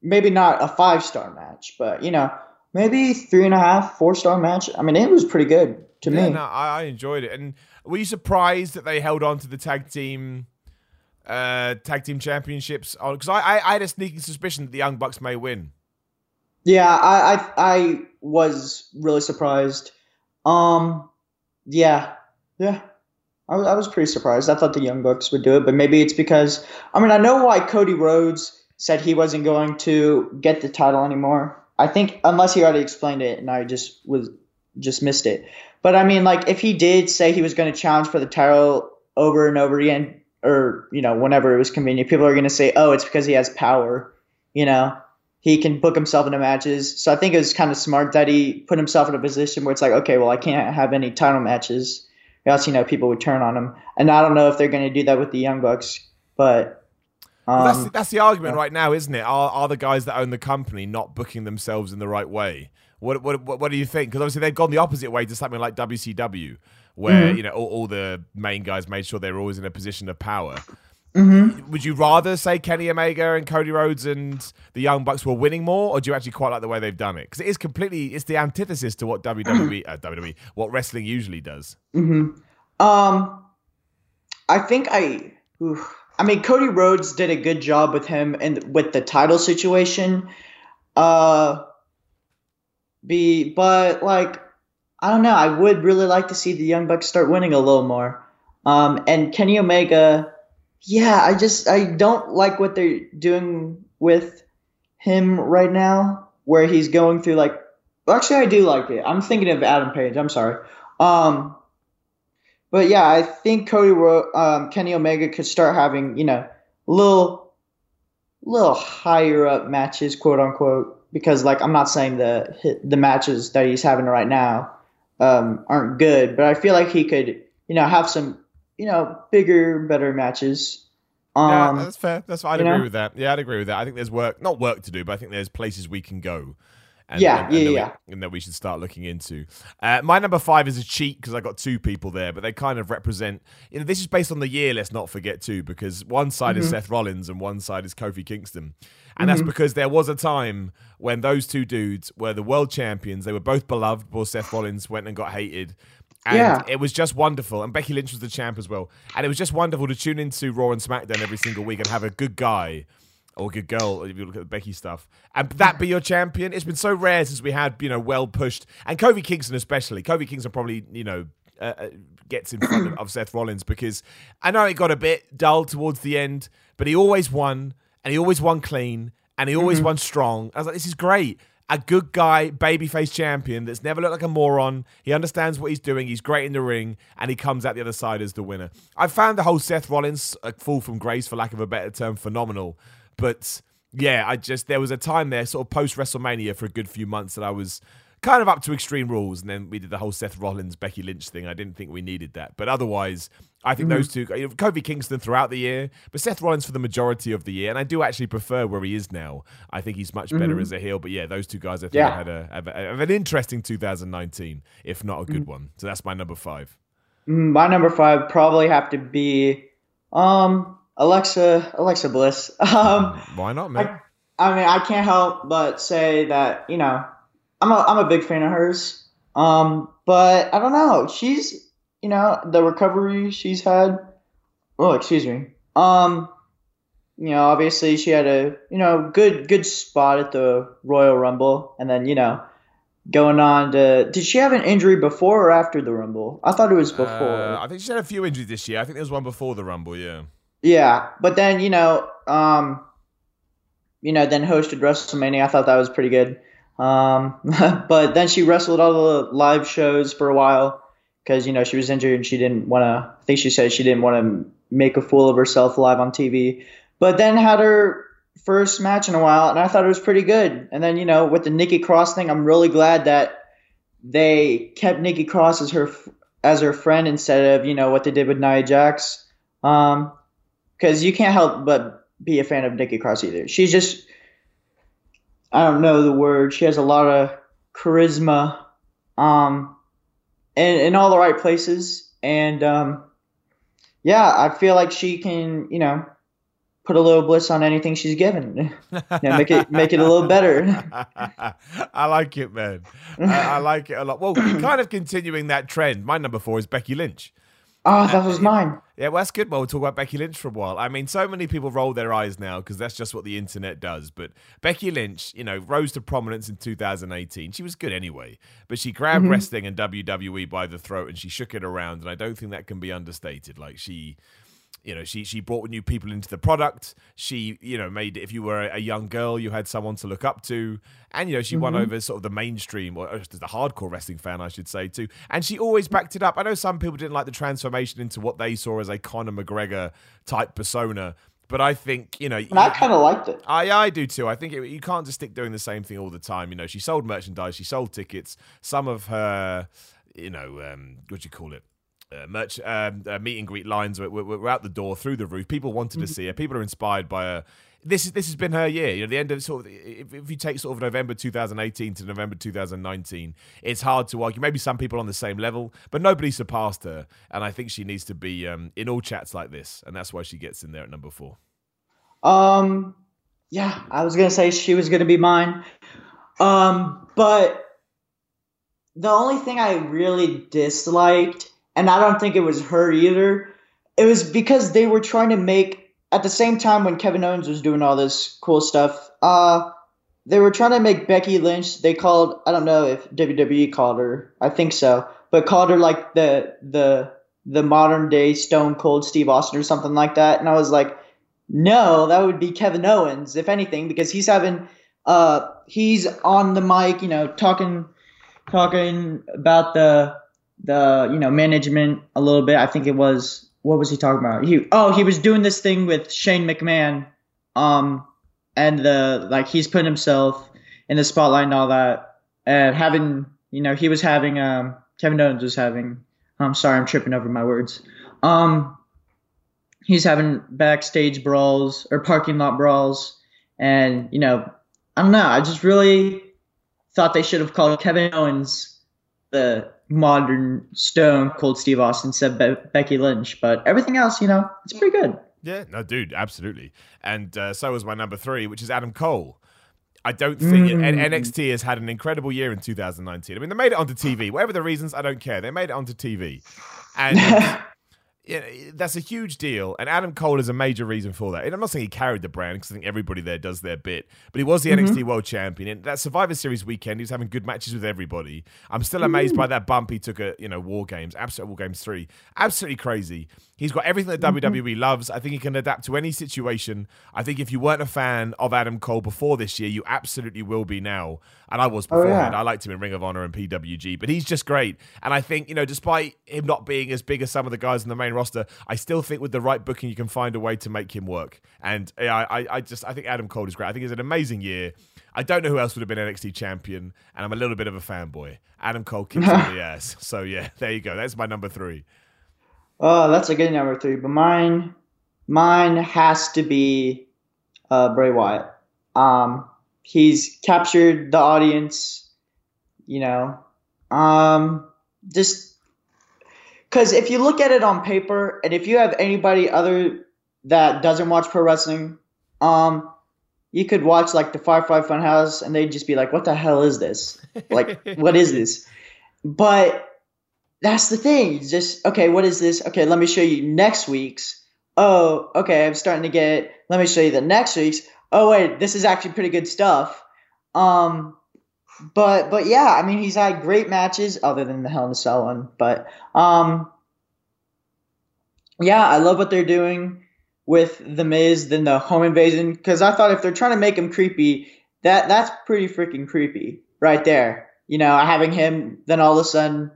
maybe not a five star match, but you know, maybe three and a half, four star match. I mean, it was pretty good to yeah, me. No, I, I enjoyed it. And were you surprised that they held on to the tag team? Uh, tag team championships because I, I, I had a sneaking suspicion that the Young Bucks may win. Yeah, I, I I was really surprised. Um, yeah, yeah. I was, I was pretty surprised. I thought the Young Bucks would do it, but maybe it's because I mean I know why Cody Rhodes said he wasn't going to get the title anymore. I think unless he already explained it and I just was just missed it. But I mean like if he did say he was going to challenge for the title over and over again or you know whenever it was convenient, people are going to say, "Oh, it's because he has power." You know, he can book himself into matches. So I think it was kind of smart that he put himself in a position where it's like, okay, well, I can't have any title matches else you know people would turn on him. And I don't know if they're going to do that with the Young Bucks, but um, well, that's, um, that's the argument yeah. right now, isn't it? Are are the guys that own the company not booking themselves in the right way? What what what, what do you think? Because obviously they've gone the opposite way to something like WCW, where mm-hmm. you know all, all, the main guys made sure they were always in a position of power. Mm-hmm. Would you rather say Kenny Omega and Cody Rhodes and the Young Bucks were winning more, or do you actually quite like the way they've done it? Because it is completely it's the antithesis to what WWE uh, WWE what wrestling usually does. Mm-hmm. Um, I think I. Oof. I mean, Cody Rhodes did a good job with him and with the title situation. Uh, be but like I don't know. I would really like to see the Young Bucks start winning a little more. Um, and Kenny Omega yeah, I just I don't like what they're doing with him right now, where he's going through like. Actually, I do like it. I'm thinking of Adam Page. I'm sorry. Um, but yeah, I think Cody, um, Kenny Omega could start having you know little, little higher up matches, quote unquote. Because like I'm not saying the the matches that he's having right now um, aren't good, but I feel like he could you know have some you know, bigger, better matches. Um, yeah, that's fair. That's I'd agree know? with that. Yeah, I'd agree with that. I think there's work, not work to do, but I think there's places we can go. And, yeah, and, and yeah, yeah. We, and that we should start looking into. Uh, my number five is a cheat because I got two people there, but they kind of represent. You know, this is based on the year. Let's not forget too, because one side mm-hmm. is Seth Rollins and one side is Kofi Kingston, and mm-hmm. that's because there was a time when those two dudes were the world champions. They were both beloved. Before Seth Rollins went and got hated, and yeah. it was just wonderful. And Becky Lynch was the champ as well. And it was just wonderful to tune into Raw and SmackDown every single week and have a good guy or a good girl, if you look at the Becky stuff, and that be your champion. It's been so rare since we had, you know, well pushed. And Kofi Kingston, especially. Kofi Kingston probably, you know, uh, uh gets in front of, of Seth Rollins because I know it got a bit dull towards the end, but he always won and he always won clean and he always mm-hmm. won strong. I was like, this is great a good guy, babyface champion that's never looked like a moron. He understands what he's doing. He's great in the ring, and he comes out the other side as the winner. I found the whole Seth Rollins uh, fall from grace, for lack of a better term, phenomenal. But yeah, I just there was a time there, sort of post WrestleMania, for a good few months that I was kind of up to extreme rules, and then we did the whole Seth Rollins Becky Lynch thing. I didn't think we needed that, but otherwise, I think those two, you know, Kofi Kingston throughout the year, but Seth Rollins for the majority of the year, and I do actually prefer where he is now. I think he's much better as a heel, but yeah, those two guys I think Yeah. had a, have a have an interesting 2019, if not a good one. So that's my number five. Mm, My number five probably have to be um Alexa Alexa Bliss. Um, Why not, man? I mean, I can't help but say that you know, I'm a I'm a big fan of hers. Um, but I don't know. She's you know the recovery she's had. Oh, excuse me. Um, you know, obviously she had a you know good good spot at the Royal Rumble, and then you know going on to did she have an injury before or after the Rumble? I thought it was before. Uh, I think she had a few injuries this year. I think there was one before the Rumble. Yeah. Yeah, but then you know, um, you know, then hosted WrestleMania. I thought that was pretty good. Um, but then she wrestled all the live shows for a while because you know she was injured and she didn't want to. I think she said she didn't want to make a fool of herself live on TV. But then had her first match in a while, and I thought it was pretty good. And then you know, with the Nikki Cross thing, I'm really glad that they kept Nikki Cross as her as her friend instead of you know what they did with Nia Jax. Um, because you can't help but be a fan of Nikki Cross either. She's just, I don't know the word. She has a lot of charisma, um, in, in all the right places, and um, yeah, I feel like she can, you know, put a little bliss on anything she's given. yeah, make it make it a little better. I like it, man. I, I like it a lot. Well, kind of continuing that trend. My number four is Becky Lynch. Oh, that was mine. Yeah, well, that's good. Well, we'll talk about Becky Lynch for a while. I mean, so many people roll their eyes now because that's just what the internet does. But Becky Lynch, you know, rose to prominence in 2018. She was good anyway, but she grabbed mm-hmm. wrestling and WWE by the throat and she shook it around. And I don't think that can be understated. Like she. You know, she she brought new people into the product. She, you know, made if you were a young girl, you had someone to look up to, and you know, she won over sort of the mainstream or uh, the hardcore wrestling fan, I should say, too. And she always backed it up. I know some people didn't like the transformation into what they saw as a Conor McGregor type persona, but I think you know, And I kind of liked it. I, I do too. I think it, you can't just stick doing the same thing all the time. You know, she sold merchandise, she sold tickets. Some of her, you know, um, what do you call it? Uh, merch, um, uh, meet and greet lines were, were, were out the door through the roof. People wanted to see her. People are inspired by her. This is this has been her year. You know, the end of sort of if, if you take sort of November 2018 to November 2019, it's hard to argue. Maybe some people on the same level, but nobody surpassed her. And I think she needs to be um, in all chats like this, and that's why she gets in there at number four. Um, yeah, I was gonna say she was gonna be mine. Um, but the only thing I really disliked, and I don't think it was her either, it was because they were trying to make at the same time when Kevin Owens was doing all this cool stuff. Uh, they were trying to make Becky Lynch. They called I don't know if WWE called her. I think so, but called her like the the the modern day Stone Cold Steve Austin or something like that. And I was like, no, that would be Kevin Owens, if anything, because he's having uh he's on the mic, you know, talking talking about the the you know management a little bit. I think it was what was he talking about? He oh he was doing this thing with Shane McMahon, um, and the like he's putting himself in the spotlight and all that, and having you know he was having um Kevin Owens was having. I'm sorry, I'm tripping over my words. Um, he's having backstage brawls or parking lot brawls, and you know I don't know. I just really thought they should have called Kevin Owens the modern Stone Cold Steve Austin said Be- Becky Lynch. But everything else, you know, it's pretty good. Yeah, no, dude, absolutely. And uh, so was my number three, which is Adam Cole. I don't think Mm. and NXT has had an incredible year in 2019. I mean, they made it onto TV. Whatever the reasons, I don't care. They made it onto TV, and yeah, that's a huge deal. And Adam Cole is a major reason for that. And I'm not saying he carried the brand because I think everybody there does their bit, but he was the mm-hmm. NXT World Champion. And that Survivor Series weekend, he was having good matches with everybody. I'm still amazed mm. by that bump he took at you know War Games, absolute War Games three, absolutely crazy. He's got everything that mm-hmm. WWE loves. I think he can adapt to any situation. I think if you weren't a fan of Adam Cole before this year, you absolutely will be now. And I was oh, beforehand. yeah. I liked him in Ring of Honor and PWG, but he's just great. And I think, you know, despite him not being as big as some of the guys in the main roster. I still think with the right booking, you can find a way to make him work. And I, I, I just I think Adam Cole is great. I think it's an amazing year. I don't know who else would have been NXT champion, and I'm a little bit of a fanboy. Adam Cole kicks in the ass. So yeah, there you go. That's my number three. Oh, that's a good number three. But mine, mine has to be uh, Bray Wyatt. Um, he's captured the audience. You know, um, just because if you look at it on paper, and if you have anybody other that doesn't watch pro wrestling, um, you could watch like the Firefly Funhouse, and they'd just be like, "What the hell is this? Like, what is this?" But that's the thing. It's just okay. What is this? Okay, let me show you next week's. Oh, okay. I'm starting to get. Let me show you the next week's. Oh wait, this is actually pretty good stuff. Um, but but yeah, I mean he's had great matches other than the Hell in a Cell one. But um, yeah, I love what they're doing with the Miz than the home invasion because I thought if they're trying to make him creepy, that that's pretty freaking creepy right there. You know, having him then all of a sudden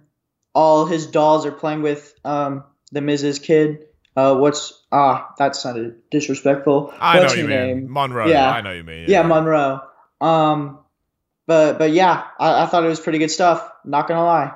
all his dolls are playing with um the Miz's kid. Uh, what's ah that sounded disrespectful. I what's know you mean name? Monroe. Yeah. I know you mean. Yeah, Monroe. Um, but but yeah, I, I thought it was pretty good stuff. Not gonna lie.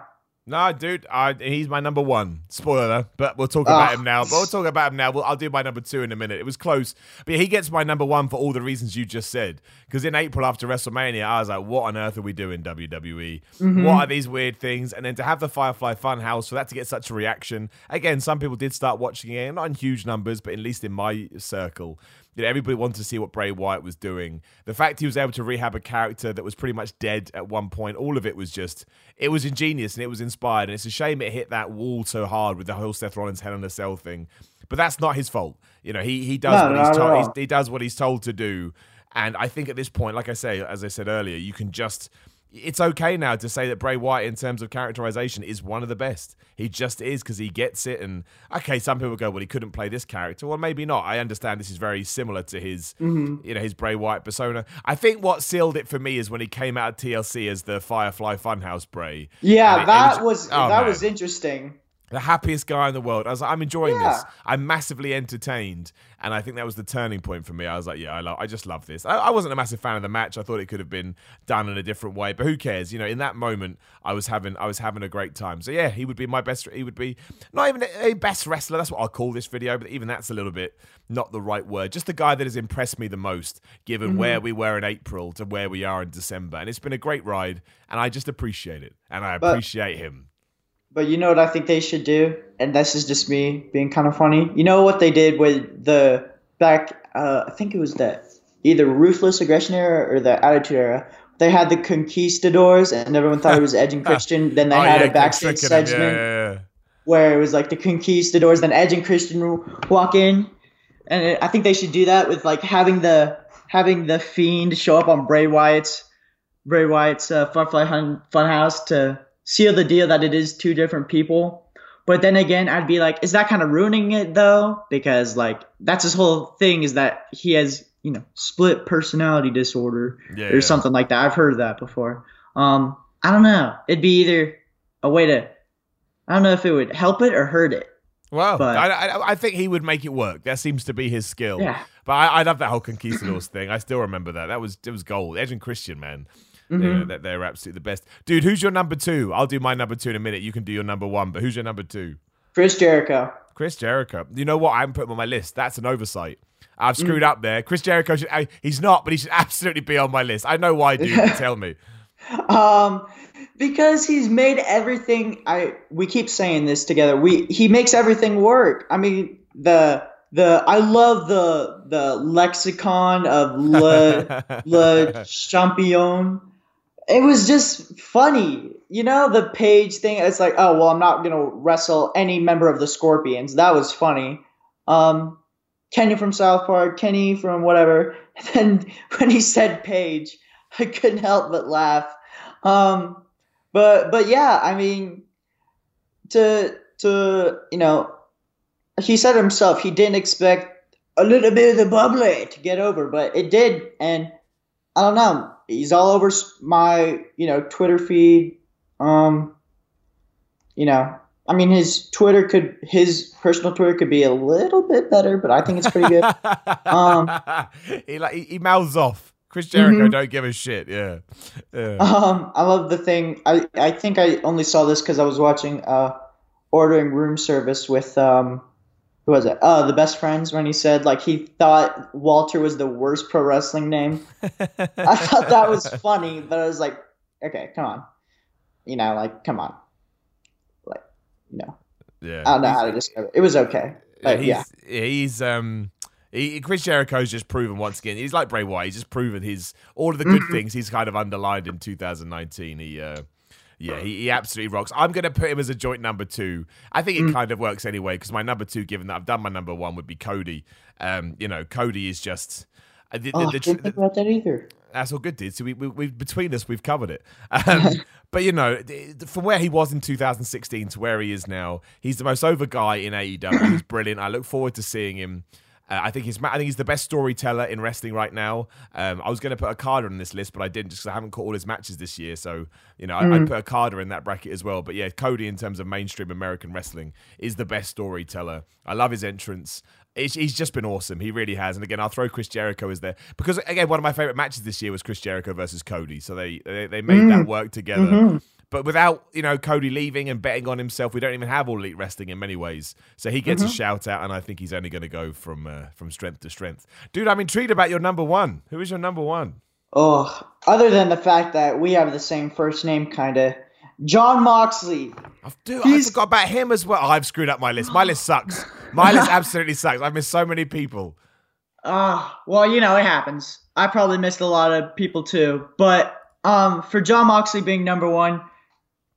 No, dude, I, he's my number one. Spoiler, but we'll talk about Ah. him now. But we'll talk about him now. We'll, I'll do my number two in a minute. It was close, but he gets my number one for all the reasons you just said. Because in April after WrestleMania, I was like, "What on earth are we doing, WWE? What are these weird things?" And then to have the Firefly Funhouse for that to get such a reaction. Again, some people did start watching it, not in huge numbers, but at least in my circle. You know, everybody wanted to see what Bray Wyatt was doing. The fact he was able to rehab a character that was pretty much dead at one point, all of it was just, it was ingenious and it was inspired. And it's a shame it hit that wall so hard with the whole Seth Rollins Hell in a Cell thing. But that's not his fault. You know, he he does No, what he's told. He does what he's told to do. And I think at this point, like I say, as I said earlier, you can just. It's okay now to say that Bray Wyatt, in terms of characterization, is one of the best. He just is because he gets it. And okay, some people go, "Well, he couldn't play this character." Well, maybe not. I understand this is very similar to his, Mm-hmm. you know, his Bray Wyatt persona. I think what sealed it for me is when he came out of TLC as the Firefly Funhouse Bray. Yeah, it- it that was, oh, that man was interesting. The happiest guy in the world. I was like, I'm enjoying Yeah. this. I'm massively entertained, and I think that was the turning point for me. I was like, yeah, I love, I just love this. I, I wasn't a massive fan of the match. I thought it could have been done in a different way, but who cares? You know, in that moment, I was having, I was having a great time. So yeah, he would be my best. He would be not even a, a best wrestler. That's what I'll call this video, but even that's a little bit not the right word. Just the guy that has impressed me the most, given Mm-hmm. where we were in April to where we are in December, and it's been a great ride, and I just appreciate it, and I But- appreciate him. But you know what I think they should do, and this is just me being kind of funny. You know what they did with the back? Uh, I think it was the either ruthless aggression era or the attitude era. They had the conquistadors, and everyone thought it was Edge and Christian. Then they Oh, had yeah, a backstage segment Yeah, yeah, yeah. where it was like the conquistadors. Then Edge and Christian walk in, and it, I think they should do that with like having the having the fiend show up on Bray Wyatt's Bray Wyatt's uh, Firefly Hun- Funhouse to seal the deal that it is two different people. But then again, I'd be like, is that kind of ruining it though? Because like that's his whole thing is that he has you know split personality disorder Yeah, or yeah. something like that. I've heard of that before. Um, I don't know. It'd be either a way to I don't know if it would help it or hurt it. Well, But- I, I, I think he would make it work. That seems to be his skill. Yeah. But I, I love that whole conquistadors thing. I still remember that. That was it was gold. Edge and Christian, man. Mm-hmm. They're, they're, they're absolutely the best. Dude, who's your number two? I'll do my number two in a minute. You can do your number one, but who's your number two? Chris Jericho. Chris Jericho. You know what? I haven't put him on my list. That's an oversight. I've screwed Mm. up there. Chris Jericho, should, I, he's not, but he should absolutely be on my list. I know why, dude. tell me. Um, because he's made everything. I we keep saying this together. We he makes everything work. I mean the the I love the the lexicon of le le champion. It was just funny, you know. The page thing. It's like, oh well, I'm not gonna wrestle any member of the Scorpions. That was funny. Um, Kenny from South Park, Kenny from whatever. And then when he said Paige, I couldn't help but laugh. Um, but but yeah, I mean, to to you know, he said himself he didn't expect a little bit of the bubbly to get over, but it did, and I don't know. He's all over my you know Twitter feed. Um, you know, I mean, his Twitter could, his personal Twitter could be a little bit better, but I think it's pretty good. um, he like he, mouths off. Chris Jericho mm-hmm. don't give a shit. Yeah. yeah. Um, I love the thing. I I think I only saw this because I was watching uh, ordering room service with um, who was it? Uh, the best friends when he said like he thought Walter was the worst pro wrestling name. I thought that was funny, but I was like, okay, come on, you know, like come on like you know. Yeah. I don't know how to describe it. It was okay. But, he's, yeah. He's um he, Chris Jericho's just proven once again. He's like Bray Wyatt. He's just proven his all of the good mm-hmm. things he's kind of underlined in 2019. He uh yeah, he, he absolutely rocks. I'm going to put him as a joint number two. I think it mm. kind of works anyway because my number two, given that I've done my number one, would be Cody. Um, you know, Cody is just. Uh, the, oh, the, the, I didn't think about that either. That's all good, dude. So we, we, we between us, we've covered it. Um, but you know, from where he was in 2016 to where he is now, he's the most over guy in AEW. he's brilliant. I look forward to seeing him. Uh, I think he's I think he's the best storyteller in wrestling right now. Um, I was going to put Okada on this list, but I didn't just because I haven't caught all his matches this year. So you know, mm. I, would put Okada in that bracket as well. But yeah, Cody in terms of mainstream American wrestling is the best storyteller. I love his entrance he's just been awesome. He really has. And again, I'll throw Chris Jericho as there because again, one of my favorite matches this year was Chris Jericho versus Cody. So they they, they made mm. that work together. Mm-hmm. But without you know Cody leaving and betting on himself, we don't even have all elite wrestling in many ways. So he gets mm-hmm. a shout out, and I think he's only going to go from uh, from strength to strength. Dude, I'm intrigued about your number one. Who is your number one? Oh, other than the fact that we have the same first name, kind of. Jon Moxley. Dude, He's... I forgot about him as well. Oh, I've screwed up my list. My list sucks. My list absolutely sucks. I've missed so many people. Ah, uh, well, you know, it happens. I probably missed a lot of people too. But um, for Jon Moxley being number one,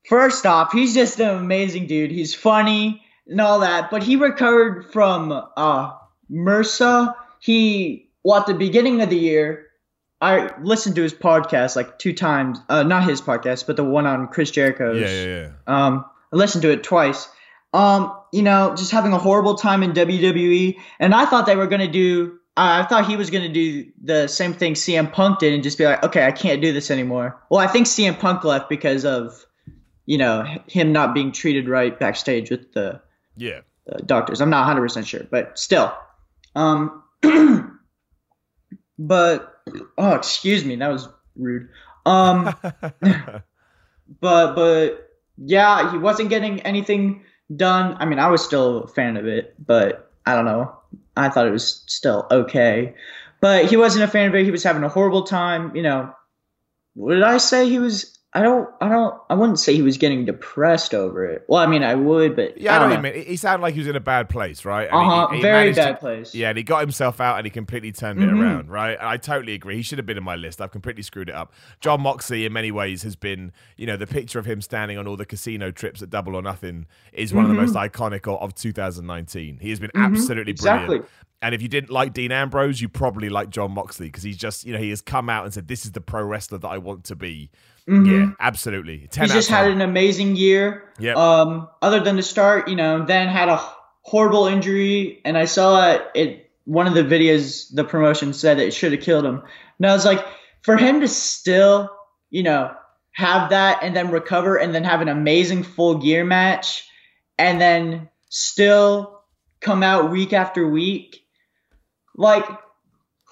first off, he's just an amazing dude. He's funny and all that. But he recovered from uh, MRSA. He, well, at the beginning of the year, I listened to his podcast like two times. Uh, not his podcast, but the one on Chris Jericho's. Yeah, yeah, yeah. Um, I listened to it twice. Um, you know, just having a horrible time in WWE, and I thought they were gonna do. I thought he was gonna do the same thing CM Punk did, and just be like, okay, I can't do this anymore. Well, I think CM Punk left because of, you know, him not being treated right backstage with the yeah the doctors. I'm not 100 percent sure, but still. Um, but Oh, excuse me, that was rude. Um, but but yeah, he wasn't getting anything done. I mean, I was still a fan of it, but I don't know. I thought it was still okay. But he wasn't a fan of it. He was having a horrible time. You know, what did I say? He was I don't, I don't, I wouldn't say he was getting depressed over it. Well, I mean, I would, but yeah, I don't know. He sounded like he was in a bad place, right? Uh huh. He, he Very bad to, place. Yeah, and he got himself out and he completely turned mm-hmm. it around, right? And I totally agree. He should have been in my list. I've completely screwed it up. Jon Moxley, in many ways, has been, you know, the picture of him standing on all the casino trips at Double or Nothing is one mm-hmm. of the most mm-hmm. iconic of, of 2019. He has been mm-hmm. absolutely brilliant. Exactly. And if you didn't like Dean Ambrose, you probably like Jon Moxley because he's just, you know, he has come out and said, "This is the pro wrestler that I want to be." Mm-hmm. Yeah, absolutely. He just had an amazing year. Yeah. Um, other than the start, you know, then had a horrible injury, and I saw it. it one of the videos, the promotion said it should have killed him. And I was like, for him to still, you know, have that and then recover and then have an amazing full gear match, and then still come out week after week like,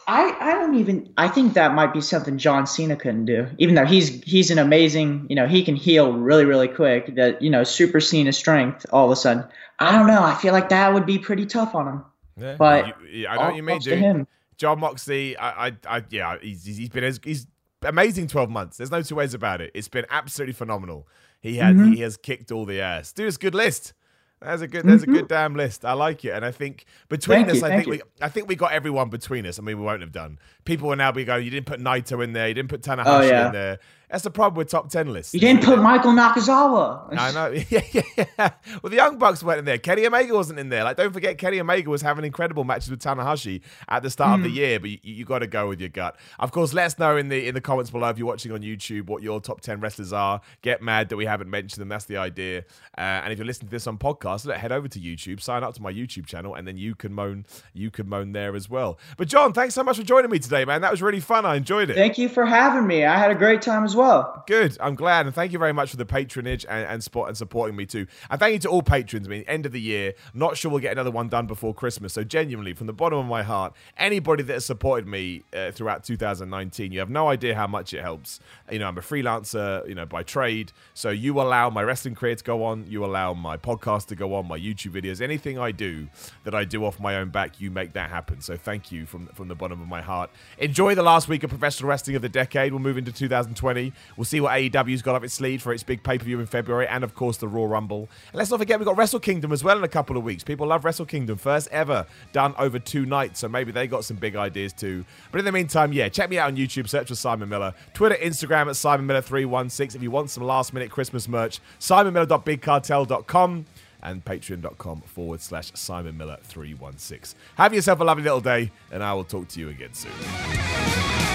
I I don't even I think that might be something John Cena couldn't do. Even though he's he's an amazing, you know, he can heal really really quick. That you know, super Cena strength all of a sudden. I don't know. I feel like that would be pretty tough on him. Yeah, but you, I know what you mean, dude. Him. Jon Moxley, I, I, I yeah, he's, he's been he's amazing twelve months. There's no two ways about it. It's been absolutely phenomenal. He had mm-hmm. he has kicked all the ass. Dude, it's good list. That's a good. That's mm-hmm. a good damn list. I like it, and I think between thank us, you, I think you. we, I think we got everyone between us. I mean, we won't have done. People will now be going. You didn't put Naito in there. You didn't put Tanahashi oh, yeah. in there. That's the problem with top ten lists. You didn't put Michael Nakazawa. I know. Yeah, yeah, yeah. Well, the Young Bucks weren't in there. Kenny Omega wasn't in there. Like, don't forget, Kenny Omega was having incredible matches with Tanahashi at the start mm. of the hmm. year. But you, you got to go with your gut. Of course, let us know in the in the comments below if you're watching on YouTube what your top ten wrestlers are. Get mad that we haven't mentioned them. That's the idea. Uh, and if you're listening to this on podcast, let head over to YouTube, sign up to my YouTube channel, and then you can moan. You can moan there as well. But John, thanks so much for joining me today, man. That was really fun. I enjoyed it. Thank you for having me. I had a great time as well. Well. Good. I'm glad, and thank you very much for the patronage and and, spot, and supporting me too. And thank you to all patrons. I mean, end of the year. Not sure we'll get another one done before Christmas. So genuinely, from the bottom of my heart, anybody that has supported me uh, throughout 2019, you have no idea how much it helps. You know, I'm a freelancer, you know, by trade. So you allow my wrestling career to go on. You allow my podcast to go on. My YouTube videos, anything I do that I do off my own back, you make that happen. So thank you from from the bottom of my heart. Enjoy the last week of professional wrestling of the decade. We'll move into 2020. We'll see what AEW's got up its sleeve for its big pay per view in February, and of course the Royal Rumble. And let's not forget we've got Wrestle Kingdom as well in a couple of weeks. People love Wrestle Kingdom, first ever done over two nights, so maybe they got some big ideas too. But in the meantime, yeah, check me out on YouTube. Search for Simon Miller, Twitter, Instagram at Simon Miller 316 If you want some last minute Christmas merch, SimonMiller.BigCartel.com and patreon.com forward slash Simon Miller 316. Have yourself a lovely little day, and I will talk to you again soon.